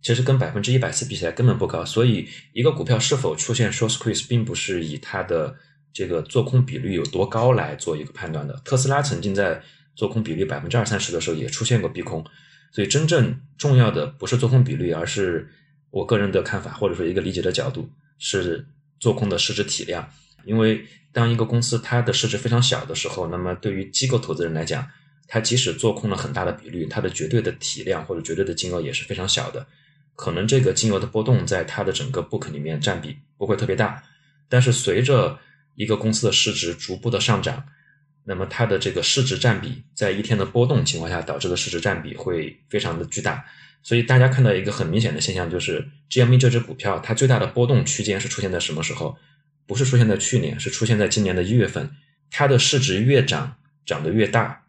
其实跟百分之一百四比起来根本不高。所以，一个股票是否出现 short squeeze，并不是以它的这个做空比率有多高来做一个判断的。特斯拉曾经在做空比率百分之二三十的时候也出现过逼空，所以真正重要的不是做空比率，而是。我个人的看法，或者说一个理解的角度是做空的市值体量，因为当一个公司它的市值非常小的时候，那么对于机构投资人来讲，它即使做空了很大的比率，它的绝对的体量或者绝对的金额也是非常小的，可能这个金额的波动在它的整个 book 里面占比不会特别大，但是随着一个公司的市值逐步的上涨，那么它的这个市值占比在一天的波动情况下导致的市值占比会非常的巨大。所以大家看到一个很明显的现象，就是 GME 这只股票它最大的波动区间是出现在什么时候？不是出现在去年，是出现在今年的一月份。它的市值越涨，涨得越大，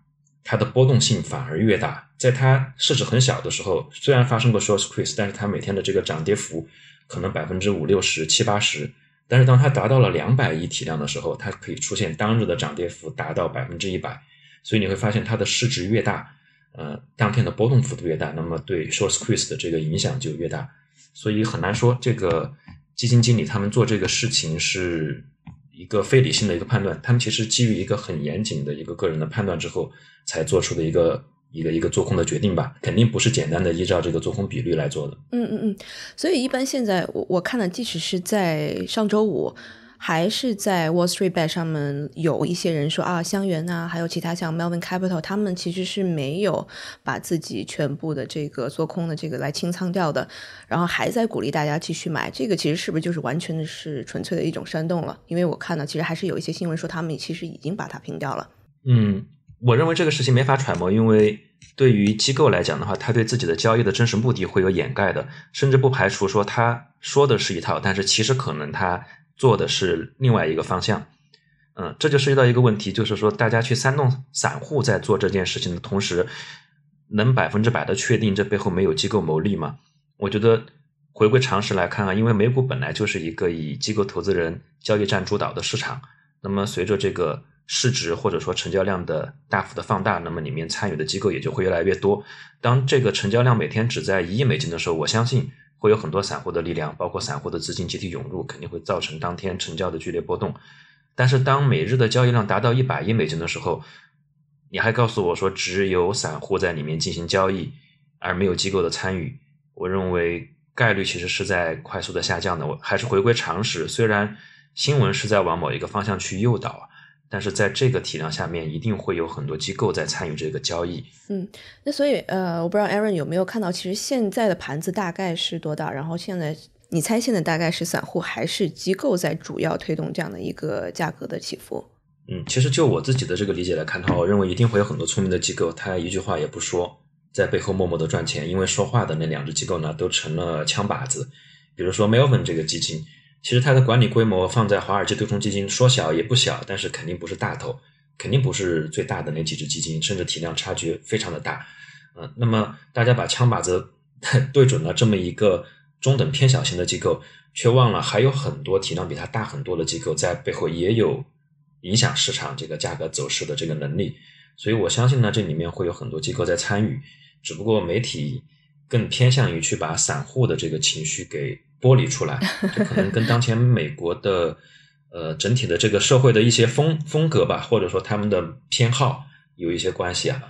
它的波动性反而越大。在它市值很小的时候，虽然发生过 short squeeze，但是它每天的这个涨跌幅可能百分之五六十、七八十。但是当它达到了两百亿体量的时候，它可以出现当日的涨跌幅达到百分之一百。所以你会发现它的市值越大。呃，当天的波动幅度越大，那么对 short squeeze 的这个影响就越大，所以很难说这个基金经理他们做这个事情是一个非理性的一个判断，他们其实基于一个很严谨的一个个人的判断之后才做出的一个一个一个做空的决定吧，肯定不是简单的依照这个做空比率来做的。嗯嗯嗯，所以一般现在我我看了，即使是在上周五。还是在 Wall Street Bet 上面有一些人说啊，香园呐，还有其他像 Melvin Capital，他们其实是没有把自己全部的这个做空的这个来清仓掉的，然后还在鼓励大家继续买。这个其实是不是就是完全的是纯粹的一种煽动了？因为我看到其实还是有一些新闻说他们其实已经把它平掉了。嗯，我认为这个事情没法揣摩，因为对于机构来讲的话，他对自己的交易的真实目的会有掩盖的，甚至不排除说他说的是一套，但是其实可能他。做的是另外一个方向，嗯，这就涉及到一个问题，就是说大家去煽动散户在做这件事情的同时，能百分之百的确定这背后没有机构牟利吗？我觉得回归常识来看啊，因为美股本来就是一个以机构投资人交易占主导的市场，那么随着这个市值或者说成交量的大幅的放大，那么里面参与的机构也就会越来越多。当这个成交量每天只在一亿美金的时候，我相信。会有很多散户的力量，包括散户的资金集体涌入，肯定会造成当天成交的剧烈波动。但是，当每日的交易量达到一百亿美金的时候，你还告诉我说只有散户在里面进行交易，而没有机构的参与，我认为概率其实是在快速的下降的。我还是回归常识，虽然新闻是在往某一个方向去诱导啊。但是在这个体量下面，一定会有很多机构在参与这个交易。嗯，那所以呃，我不知道 Aaron 有没有看到，其实现在的盘子大概是多大？然后现在你猜现在大概是散户还是机构在主要推动这样的一个价格的起伏？嗯，其实就我自己的这个理解来看的话，我认为一定会有很多聪明的机构，他一句话也不说，在背后默默的赚钱。因为说话的那两只机构呢，都成了枪靶子。比如说 Melvin 这个基金。其实它的管理规模放在华尔街对冲基金说小也不小，但是肯定不是大头，肯定不是最大的那几只基金，甚至体量差距非常的大。嗯，那么大家把枪把子 对准了这么一个中等偏小型的机构，却忘了还有很多体量比它大很多的机构在背后也有影响市场这个价格走势的这个能力。所以我相信呢，这里面会有很多机构在参与，只不过媒体更偏向于去把散户的这个情绪给。剥离出来，就可能跟当前美国的呃整体的这个社会的一些风风格吧，或者说他们的偏好有一些关系啊。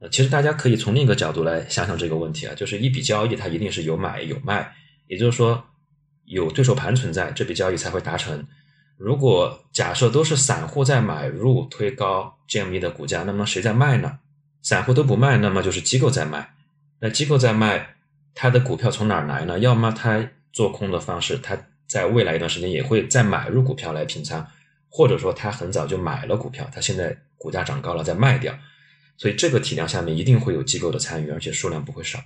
呃，其实大家可以从另一个角度来想想这个问题啊，就是一笔交易它一定是有买有卖，也就是说有对手盘存在，这笔交易才会达成。如果假设都是散户在买入推高 GME 的股价，那么谁在卖呢？散户都不卖，那么就是机构在卖。那机构在卖，它的股票从哪儿来呢？要么它做空的方式，他在未来一段时间也会再买入股票来平仓，或者说他很早就买了股票，他现在股价涨高了再卖掉。所以这个体量下面一定会有机构的参与，而且数量不会少。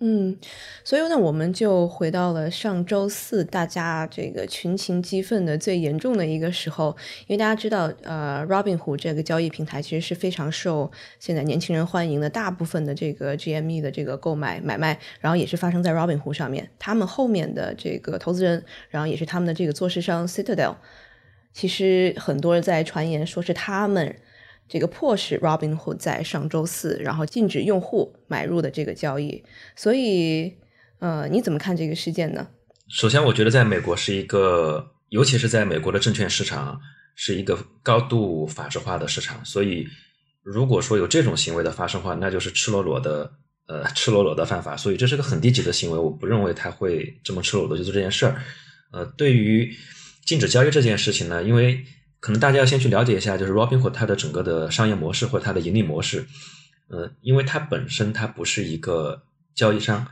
嗯，所以呢，我们就回到了上周四，大家这个群情激愤的最严重的一个时候。因为大家知道，呃，Robinhood 这个交易平台其实是非常受现在年轻人欢迎的，大部分的这个 GME 的这个购买买卖，然后也是发生在 Robinhood 上面。他们后面的这个投资人，然后也是他们的这个做市商 Citadel，其实很多人在传言说是他们。这个迫使 Robinhood 在上周四，然后禁止用户买入的这个交易，所以，呃，你怎么看这个事件呢？首先，我觉得在美国是一个，尤其是在美国的证券市场，是一个高度法制化的市场，所以，如果说有这种行为的发生的话，那就是赤裸裸的，呃，赤裸裸的犯法，所以这是个很低级的行为，我不认为他会这么赤裸裸的去做这件事儿。呃，对于禁止交易这件事情呢，因为。可能大家要先去了解一下，就是 Robinhood 它的整个的商业模式或者它的盈利模式，呃，因为它本身它不是一个交易商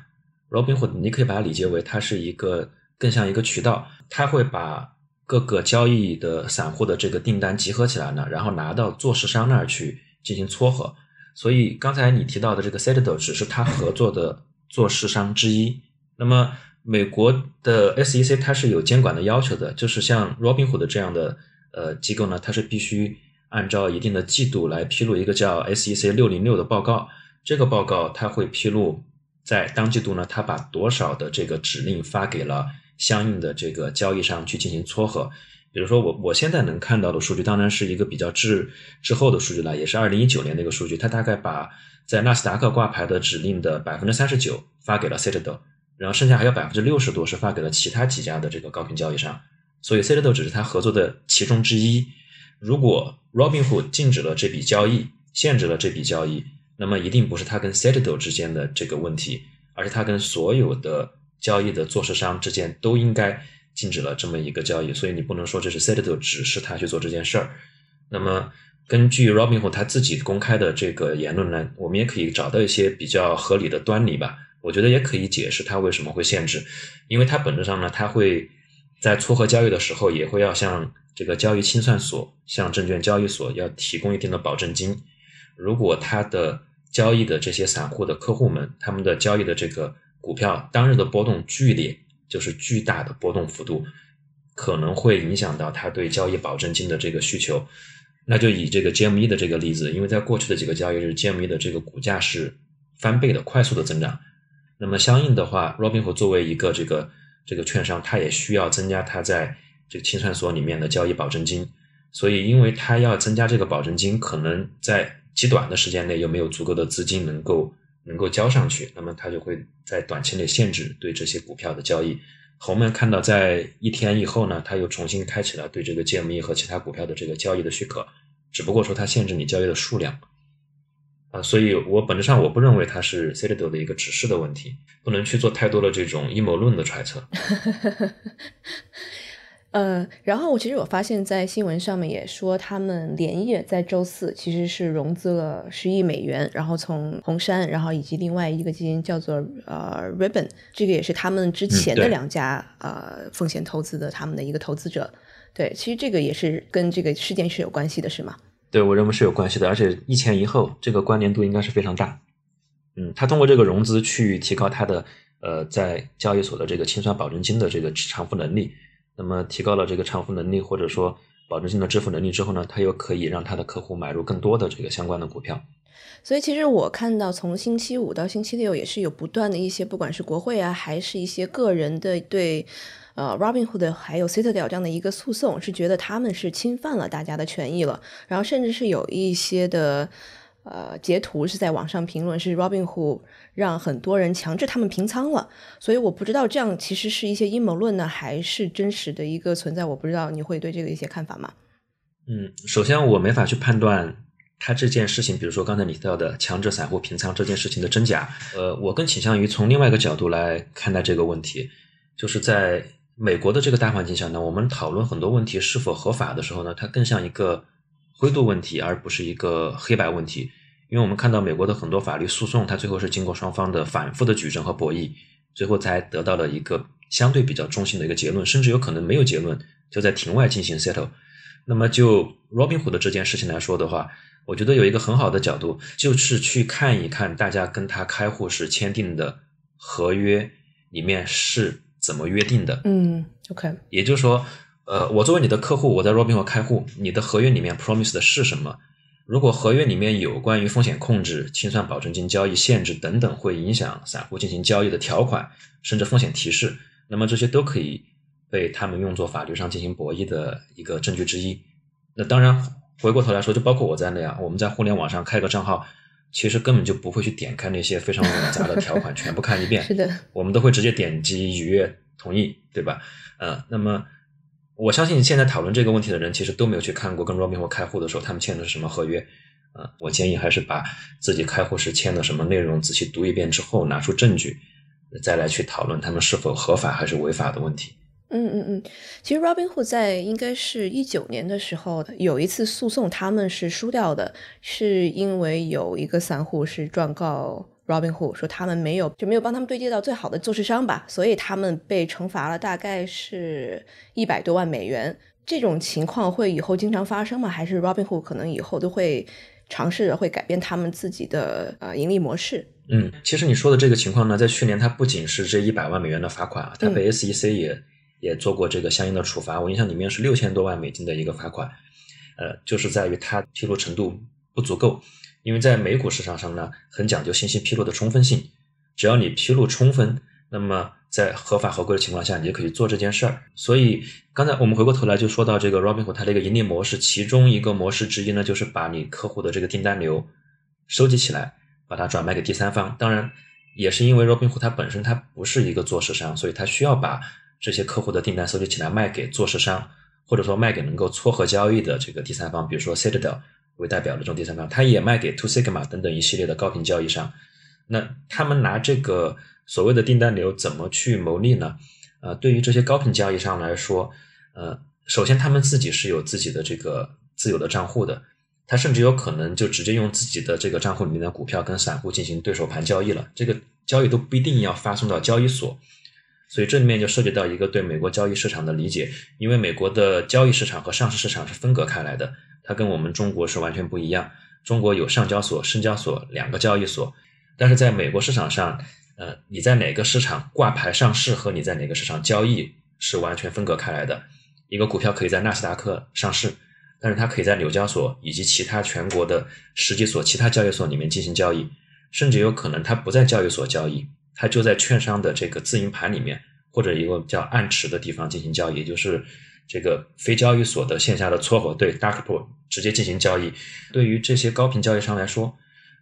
，Robinhood 你可以把它理解为它是一个更像一个渠道，它会把各个交易的散户的这个订单集合起来呢，然后拿到做市商那儿去进行撮合。所以刚才你提到的这个 Citadel 只是它合作的做市商之一。那么美国的 SEC 它是有监管的要求的，就是像 Robinhood 这样的。呃，机构呢，它是必须按照一定的季度来披露一个叫 SEC 六零六的报告。这个报告它会披露在当季度呢，它把多少的这个指令发给了相应的这个交易上去进行撮合。比如说，我我现在能看到的数据，当然是一个比较滞滞后的数据了，也是二零一九年的一个数据。它大概把在纳斯达克挂牌的指令的百分之三十九发给了 Citadel，然后剩下还有百分之六十多是发给了其他几家的这个高频交易商。所以，Citadel 只是他合作的其中之一。如果 Robinhood 禁止了这笔交易，限制了这笔交易，那么一定不是他跟 Citadel 之间的这个问题，而是他跟所有的交易的做市商之间都应该禁止了这么一个交易。所以，你不能说这是 Citadel 指示他去做这件事儿。那么，根据 Robinhood 他自己公开的这个言论呢，我们也可以找到一些比较合理的端倪吧。我觉得也可以解释他为什么会限制，因为他本质上呢，他会。在撮合交易的时候，也会要向这个交易清算所、向证券交易所要提供一定的保证金。如果他的交易的这些散户的客户们，他们的交易的这个股票当日的波动剧烈，就是巨大的波动幅度，可能会影响到他对交易保证金的这个需求。那就以这个 GME 的这个例子，因为在过去的几个交易日，GME 的这个股价是翻倍的快速的增长。那么相应的话，Robinhood 作为一个这个。这个券商它也需要增加它在这个清算所里面的交易保证金，所以因为它要增加这个保证金，可能在极短的时间内又没有足够的资金能够能够交上去，那么它就会在短期内限制对这些股票的交易。我们看到在一天以后呢，它又重新开启了对这个 GME 和其他股票的这个交易的许可，只不过说它限制你交易的数量。啊，所以我本质上我不认为它是 Citadel 的一个指示的问题，不能去做太多的这种阴谋论的揣测。呃，然后我其实我发现，在新闻上面也说，他们连夜在周四其实是融资了十亿美元，然后从红杉，然后以及另外一个基金叫做呃 Ribbon，这个也是他们之前的两家呃风险投资的他们的一个投资者。对，其实这个也是跟这个事件是有关系的，是吗？对我认为是有关系的，而且一前一后，这个关联度应该是非常大。嗯，他通过这个融资去提高他的呃在交易所的这个清算保证金的这个偿付能力。那么提高了这个偿付能力或者说保证金的支付能力之后呢，他又可以让他的客户买入更多的这个相关的股票。所以其实我看到从星期五到星期六也是有不断的一些，不管是国会啊，还是一些个人的对。呃，Robinhood 还有 Citadel 这样的一个诉讼，是觉得他们是侵犯了大家的权益了，然后甚至是有一些的呃截图是在网上评论，是 Robinhood 让很多人强制他们平仓了，所以我不知道这样其实是一些阴谋论呢，还是真实的一个存在，我不知道你会对这个一些看法吗？嗯，首先我没法去判断他这件事情，比如说刚才你提到的强制散户平仓这件事情的真假，呃，我更倾向于从另外一个角度来看待这个问题，就是在。美国的这个大环境下呢，我们讨论很多问题是否合法的时候呢，它更像一个灰度问题，而不是一个黑白问题。因为我们看到美国的很多法律诉讼，它最后是经过双方的反复的举证和博弈，最后才得到了一个相对比较中性的一个结论，甚至有可能没有结论，就在庭外进行 settle。那么就 Robinhood 的这件事情来说的话，我觉得有一个很好的角度，就是去看一看大家跟他开户时签订的合约里面是怎么约定的。嗯，OK，也就是说，呃，我作为你的客户，我在 Robinhood 开户，你的合约里面 promise 的是什么？如果合约里面有关于风险控制、清算保证金交易限制等等会影响散户进行交易的条款，甚至风险提示，那么这些都可以被他们用作法律上进行博弈的一个证据之一。那当然，回过头来说，就包括我在内啊，我们在互联网上开个账号，其实根本就不会去点开那些非常复杂的条款，全部看一遍。是的，我们都会直接点击愉悦同意，对吧？呃，那么。我相信现在讨论这个问题的人，其实都没有去看过跟 Robinhood 开户的时候他们签的是什么合约。啊，我建议还是把自己开户时签的什么内容仔细读一遍之后，拿出证据，再来去讨论他们是否合法还是违法的问题。嗯嗯嗯，其实 Robinhood 在应该是一九年的时候有一次诉讼，他们是输掉的，是因为有一个散户是状告。Robinhood 说他们没有就没有帮他们对接到最好的做市商吧，所以他们被惩罚了，大概是一百多万美元。这种情况会以后经常发生吗？还是 Robinhood 可能以后都会尝试着会改变他们自己的呃盈利模式？嗯，其实你说的这个情况呢，在去年它不仅是这一百万美元的罚款啊，它被 SEC 也也做过这个相应的处罚。我印象里面是六千多万美金的一个罚款，呃，就是在于它披露程度不足够。因为在美股市场上呢，很讲究信息披露的充分性，只要你披露充分，那么在合法合规的情况下，你就可以做这件事儿。所以刚才我们回过头来就说到这个 Robinhood 它的一个盈利模式，其中一个模式之一呢，就是把你客户的这个订单流收集起来，把它转卖给第三方。当然，也是因为 Robinhood 它本身它不是一个做市商，所以它需要把这些客户的订单收集起来卖给做市商，或者说卖给能够撮合交易的这个第三方，比如说 Citadel。为代表的这种第三方，他也卖给 Two Sigma 等等一系列的高频交易商。那他们拿这个所谓的订单流怎么去牟利呢？呃，对于这些高频交易商来说，呃，首先他们自己是有自己的这个自有的账户的，他甚至有可能就直接用自己的这个账户里面的股票跟散户进行对手盘交易了。这个交易都不一定要发送到交易所，所以这里面就涉及到一个对美国交易市场的理解，因为美国的交易市场和上市市场是分隔开来的。它跟我们中国是完全不一样。中国有上交所、深交所两个交易所，但是在美国市场上，呃，你在哪个市场挂牌上市和你在哪个市场交易是完全分隔开来的。一个股票可以在纳斯达克上市，但是它可以在纽交所以及其他全国的十几所其他交易所里面进行交易，甚至有可能它不在交易所交易，它就在券商的这个自营盘里面或者一个叫暗池的地方进行交易，也就是。这个非交易所的线下的撮合对 dark pool 直接进行交易，对于这些高频交易商来说，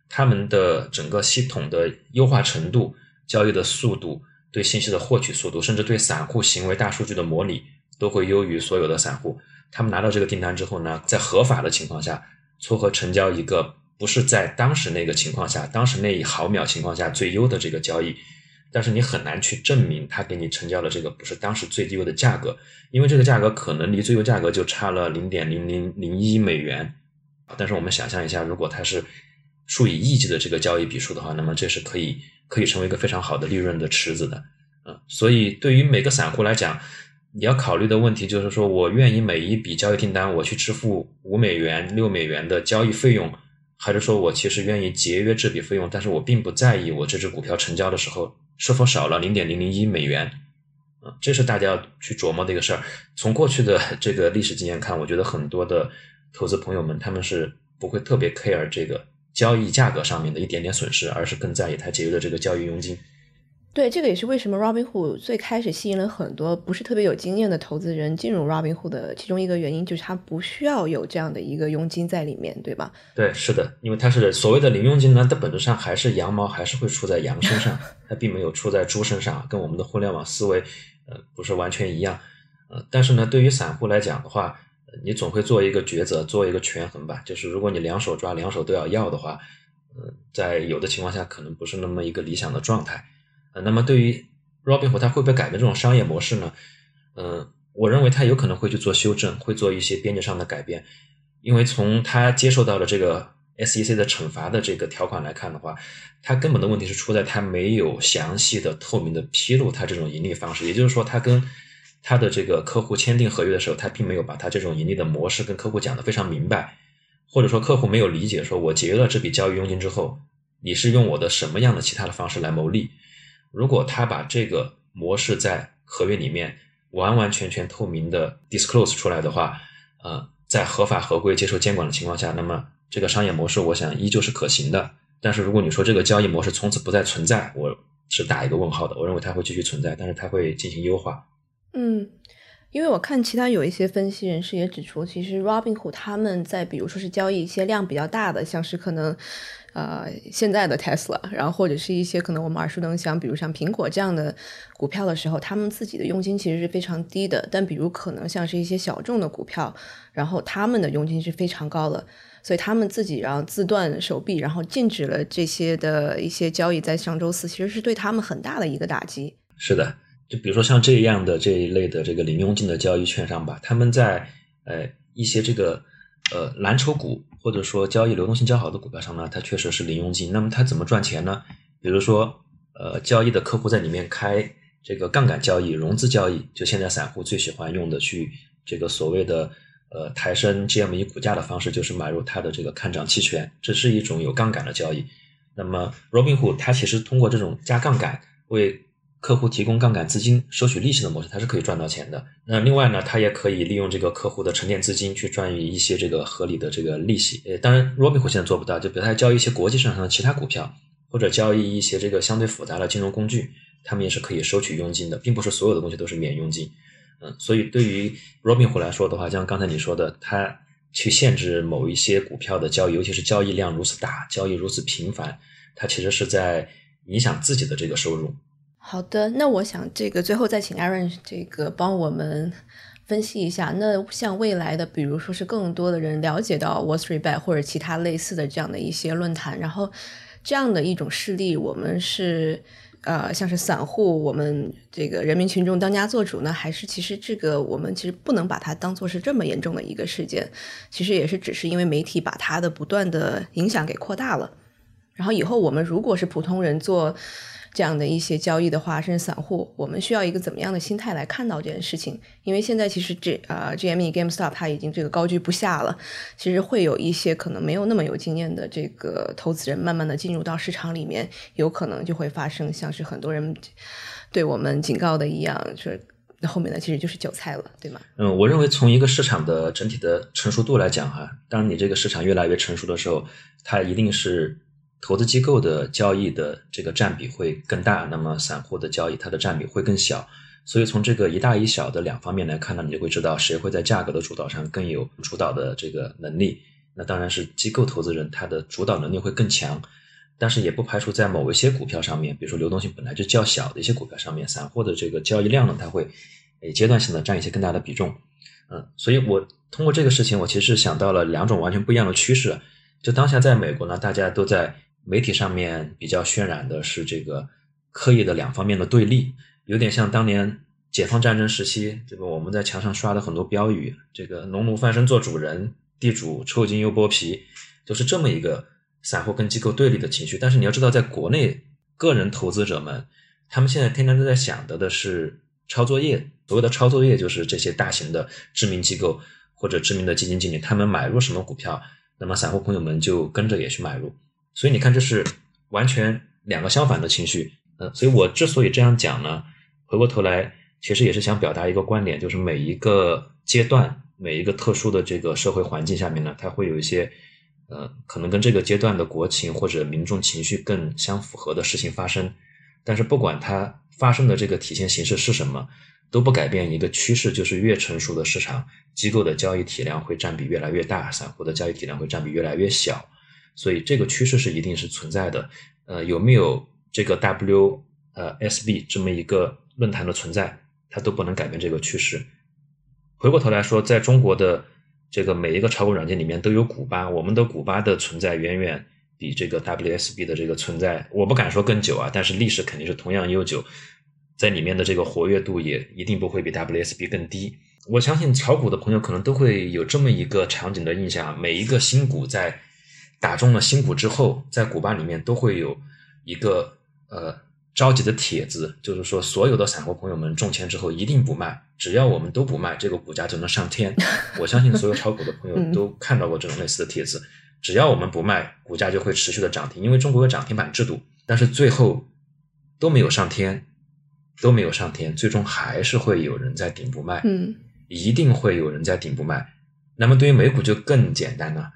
他们的整个系统的优化程度、交易的速度、对信息的获取速度，甚至对散户行为大数据的模拟，都会优于所有的散户。他们拿到这个订单之后呢，在合法的情况下撮合成交一个不是在当时那个情况下、当时那一毫秒情况下最优的这个交易。但是你很难去证明他给你成交的这个不是当时最优的价格，因为这个价格可能离最优价格就差了零点零零零一美元。但是我们想象一下，如果它是数以亿计的这个交易笔数的话，那么这是可以可以成为一个非常好的利润的池子的。嗯，所以对于每个散户来讲，你要考虑的问题就是说，我愿意每一笔交易订单我去支付五美元、六美元的交易费用，还是说我其实愿意节约这笔费用，但是我并不在意我这只股票成交的时候。是否少了零点零零一美元？啊，这是大家要去琢磨的一个事儿。从过去的 这个历史经验看，我觉得很多的投资朋友们他们是不会特别 care 这个交易价格上面的一点点损失，而是更在意他节约的这个交易佣金。对，这个也是为什么 Robinhood 最开始吸引了很多不是特别有经验的投资人进入 Robinhood 的其中一个原因，就是它不需要有这样的一个佣金在里面，对吧？对，是的，因为它是所谓的零佣金呢，它本质上还是羊毛还是会出在羊身上，它并没有出在猪身上，跟我们的互联网思维呃不是完全一样。呃，但是呢，对于散户来讲的话，你总会做一个抉择，做一个权衡吧。就是如果你两手抓，两手都要要的话，呃，在有的情况下可能不是那么一个理想的状态。呃，那么对于 Robinhood，它会不会改变这种商业模式呢？嗯，我认为他有可能会去做修正，会做一些边界上的改变，因为从他接受到的这个 SEC 的惩罚的这个条款来看的话，他根本的问题是出在他没有详细的、透明的披露他这种盈利方式，也就是说，他跟他的这个客户签订合约的时候，他并没有把他这种盈利的模式跟客户讲的非常明白，或者说客户没有理解，说我节约了这笔交易佣金之后，你是用我的什么样的其他的方式来牟利？如果他把这个模式在合约里面完完全全透明的 disclose 出来的话，呃，在合法合规接受监管的情况下，那么这个商业模式我想依旧是可行的。但是如果你说这个交易模式从此不再存在，我是打一个问号的。我认为它会继续存在，但是它会进行优化。嗯，因为我看其他有一些分析人士也指出，其实 Robinhood 他们在比如说是交易一些量比较大的，像是可能。呃，现在的 Tesla，然后或者是一些可能我们耳熟能详，比如像苹果这样的股票的时候，他们自己的佣金其实是非常低的。但比如可能像是一些小众的股票，然后他们的佣金是非常高的，所以他们自己然后自断手臂，然后禁止了这些的一些交易，在上周四其实是对他们很大的一个打击。是的，就比如说像这样的这一类的这个零佣金的交易券商吧，他们在呃一些这个呃蓝筹股。或者说交易流动性较好的股票上呢，它确实是零佣金。那么它怎么赚钱呢？比如说，呃，交易的客户在里面开这个杠杆交易、融资交易，就现在散户最喜欢用的去这个所谓的呃抬升 GME 股价的方式，就是买入它的这个看涨期权，这是一种有杠杆的交易。那么 Robinhood 它其实通过这种加杠杆为客户提供杠杆资金收取利息的模式，它是可以赚到钱的。那另外呢，它也可以利用这个客户的沉淀资金去赚一些这个合理的这个利息。呃，当然，Robinhood 现在做不到，就比如它交易一些国际市场上的其他股票，或者交易一些这个相对复杂的金融工具，他们也是可以收取佣金的，并不是所有的东西都是免佣金。嗯，所以对于 Robinhood 来说的话，像刚才你说的，它去限制某一些股票的交易，尤其是交易量如此大、交易如此频繁，它其实是在影响自己的这个收入。好的，那我想这个最后再请 Aaron 这个帮我们分析一下。那像未来的，比如说是更多的人了解到 Wall Street Bet 或者其他类似的这样的一些论坛，然后这样的一种事例，我们是呃像是散户，我们这个人民群众当家做主呢，还是其实这个我们其实不能把它当做是这么严重的一个事件，其实也是只是因为媒体把它的不断的影响给扩大了，然后以后我们如果是普通人做。这样的一些交易的话，甚至散户，我们需要一个怎么样的心态来看到这件事情？因为现在其实这啊，GME、GameStop 它已经这个高居不下了。其实会有一些可能没有那么有经验的这个投资人，慢慢的进入到市场里面，有可能就会发生像是很多人对我们警告的一样，是那后面呢其实就是韭菜了，对吗？嗯，我认为从一个市场的整体的成熟度来讲，哈，当你这个市场越来越成熟的时候，它一定是。投资机构的交易的这个占比会更大，那么散户的交易它的占比会更小。所以从这个一大一小的两方面来看呢，你就会知道谁会在价格的主导上更有主导的这个能力。那当然是机构投资人他的主导能力会更强，但是也不排除在某一些股票上面，比如说流动性本来就较小的一些股票上面，散户的这个交易量呢，它会诶阶段性的占一些更大的比重。嗯，所以我通过这个事情，我其实想到了两种完全不一样的趋势。就当下在美国呢，大家都在。媒体上面比较渲染的是这个刻意的两方面的对立，有点像当年解放战争时期，这个我们在墙上刷的很多标语，这个农奴翻身做主人，地主抽筋又剥皮，就是这么一个散户跟机构对立的情绪。但是你要知道，在国内个人投资者们，他们现在天天都在想的的是抄作业，所谓的抄作业就是这些大型的知名机构或者知名的基金经理，他们买入什么股票，那么散户朋友们就跟着也去买入。所以你看，这是完全两个相反的情绪。嗯，所以我之所以这样讲呢，回过头来，其实也是想表达一个观点，就是每一个阶段、每一个特殊的这个社会环境下面呢，它会有一些，呃，可能跟这个阶段的国情或者民众情绪更相符合的事情发生。但是不管它发生的这个体现形式是什么，都不改变一个趋势，就是越成熟的市场，机构的交易体量会占比越来越大，散户的交易体量会占比越来越小。所以这个趋势是一定是存在的，呃，有没有这个 W 呃 SB 这么一个论坛的存在，它都不能改变这个趋势。回过头来说，在中国的这个每一个炒股软件里面都有股吧，我们的股吧的存在远远比这个 WSB 的这个存在，我不敢说更久啊，但是历史肯定是同样悠久。在里面的这个活跃度也一定不会比 WSB 更低。我相信炒股的朋友可能都会有这么一个场景的印象：每一个新股在打中了新股之后，在股吧里面都会有一个呃着急的帖子，就是说所有的散户朋友们中签之后一定不卖，只要我们都不卖，这个股价就能上天。我相信所有炒股的朋友都看到过这种类似的帖子，只要我们不卖，股价就会持续的涨停，因为中国有涨停板制度。但是最后都没有上天。都没有上天，最终还是会有人在顶部卖，嗯，一定会有人在顶部卖。那么对于美股就更简单了，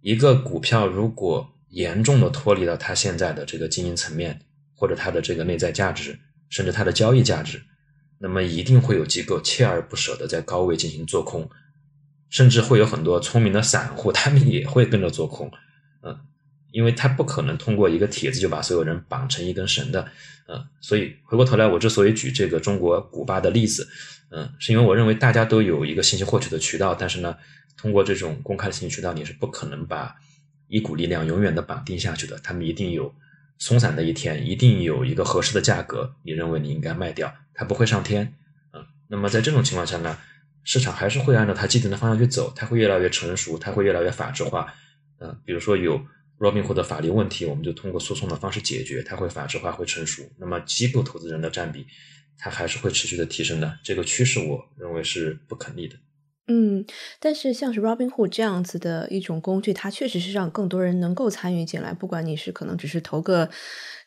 一个股票如果严重的脱离了它现在的这个经营层面，或者它的这个内在价值，甚至它的交易价值，那么一定会有机构锲而不舍的在高位进行做空，甚至会有很多聪明的散户，他们也会跟着做空，嗯。因为他不可能通过一个帖子就把所有人绑成一根绳的，嗯，所以回过头来，我之所以举这个中国古巴的例子，嗯，是因为我认为大家都有一个信息获取的渠道，但是呢，通过这种公开的信息渠道，你是不可能把一股力量永远的绑定下去的，他们一定有松散的一天，一定有一个合适的价格，你认为你应该卖掉，它不会上天，嗯，那么在这种情况下呢，市场还是会按照它既定的方向去走，它会越来越成熟，它会越来越法治化，嗯，比如说有。Robinhood 的法律问题，我们就通过诉讼的方式解决，它会法制化，会成熟。那么机构投资人的占比，它还是会持续的提升的。这个趋势，我认为是不可逆的。嗯，但是像是 Robinhood 这样子的一种工具，它确实是让更多人能够参与进来。不管你是可能只是投个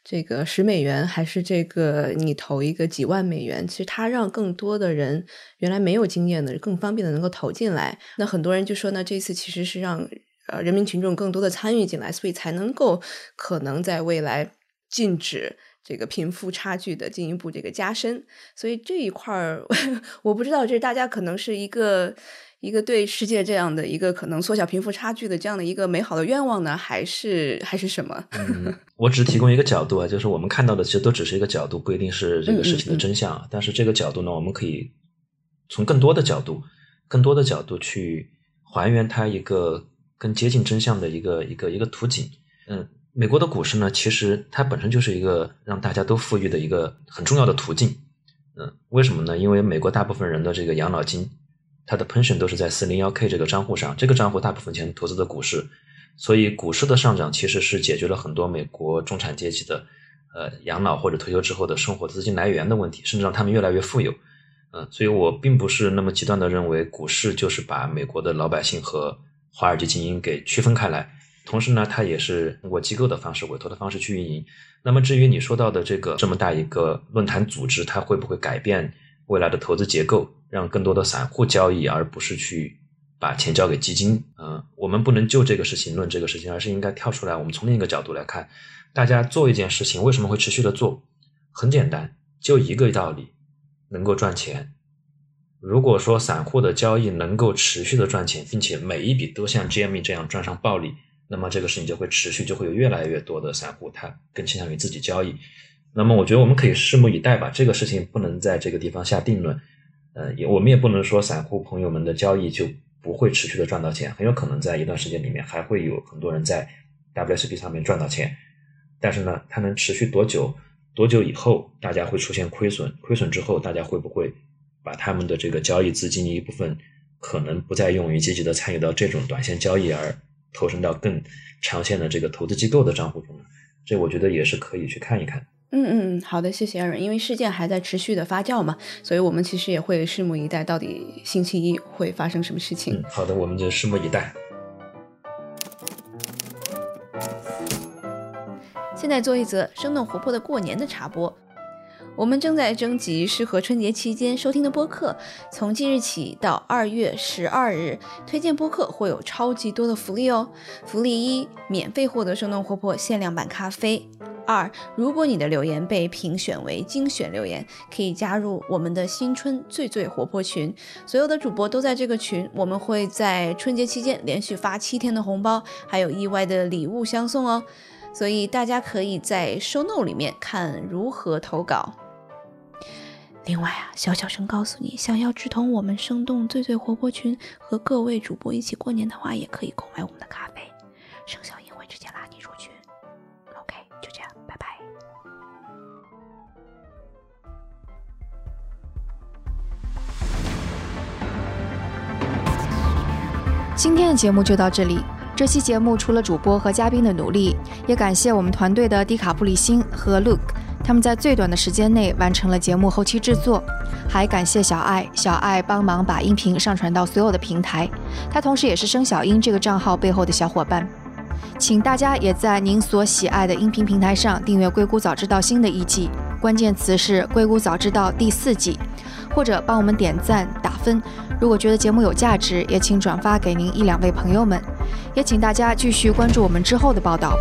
这个十美元，还是这个你投一个几万美元，其实它让更多的人原来没有经验的，更方便的能够投进来。那很多人就说，那这次其实是让。呃，人民群众更多的参与进来，所以才能够可能在未来禁止这个贫富差距的进一步这个加深。所以这一块儿，我不知道这大家可能是一个一个对世界这样的一个可能缩小贫富差距的这样的一个美好的愿望呢，还是还是什么？嗯，我只提供一个角度啊，就是我们看到的其实都只是一个角度，不一定是这个事情的真相。但是这个角度呢，我们可以从更多的角度、更多的角度去还原它一个。更接近真相的一个一个一个图景，嗯，美国的股市呢，其实它本身就是一个让大家都富裕的一个很重要的途径，嗯，为什么呢？因为美国大部分人的这个养老金，它的 pension 都是在四零幺 k 这个账户上，这个账户大部分钱投资的股市，所以股市的上涨其实是解决了很多美国中产阶级的呃养老或者退休之后的生活资金来源的问题，甚至让他们越来越富有，嗯，所以我并不是那么极端的认为股市就是把美国的老百姓和华尔街精英给区分开来，同时呢，它也是通过机构的方式、委托的方式去运营。那么，至于你说到的这个这么大一个论坛组织，它会不会改变未来的投资结构，让更多的散户交易，而不是去把钱交给基金？嗯，我们不能就这个事情论这个事情，而是应该跳出来，我们从另一个角度来看，大家做一件事情为什么会持续的做？很简单，就一个道理，能够赚钱。如果说散户的交易能够持续的赚钱，并且每一笔都像 GME 这样赚上暴利，那么这个事情就会持续，就会有越来越多的散户他更倾向于自己交易。那么我觉得我们可以拭目以待吧。这个事情不能在这个地方下定论，呃，也我们也不能说散户朋友们的交易就不会持续的赚到钱，很有可能在一段时间里面还会有很多人在 WSB 上面赚到钱。但是呢，它能持续多久？多久以后大家会出现亏损？亏损之后大家会不会？把他们的这个交易资金一部分可能不再用于积极的参与到这种短线交易，而投身到更长线的这个投资机构的账户中，这我觉得也是可以去看一看。嗯嗯嗯，好的，谢谢 Aaron。因为事件还在持续的发酵嘛，所以我们其实也会拭目以待，到底星期一会发生什么事情。嗯，好的，我们就拭目以待。现在做一则生动活泼的过年的茶播。我们正在征集适合春节期间收听的播客，从即日起到二月十二日，推荐播客会有超级多的福利哦。福利一：免费获得生动活泼限量版咖啡。二：如果你的留言被评选为精选留言，可以加入我们的新春最最活泼群，所有的主播都在这个群。我们会在春节期间连续发七天的红包，还有意外的礼物相送哦。所以大家可以在 show note 里面看如何投稿。另外啊小小声告诉你想要直通我们生动最最活泼群和各位主播一起过年的话也可以购买我们的咖啡生肖也会直接拉你入群。Ok 就这样拜拜。今天的节目就到这里这期节目除了主播和嘉宾的努力也感谢我们团队的迪卡布里辛和 look 他们在最短的时间内完成了节目后期制作。还感谢小爱，小爱帮忙把音频上传到所有的平台，他同时也是生小英这个账号背后的小伙伴。请大家也在您所喜爱的音频平台上订阅《硅谷早知道》新的一季，关键词是《硅谷早知道》第四季，或者帮我们点赞打分。如果觉得节目有价值，也请转发给您一两位朋友们。也请大家继续关注我们之后的报道。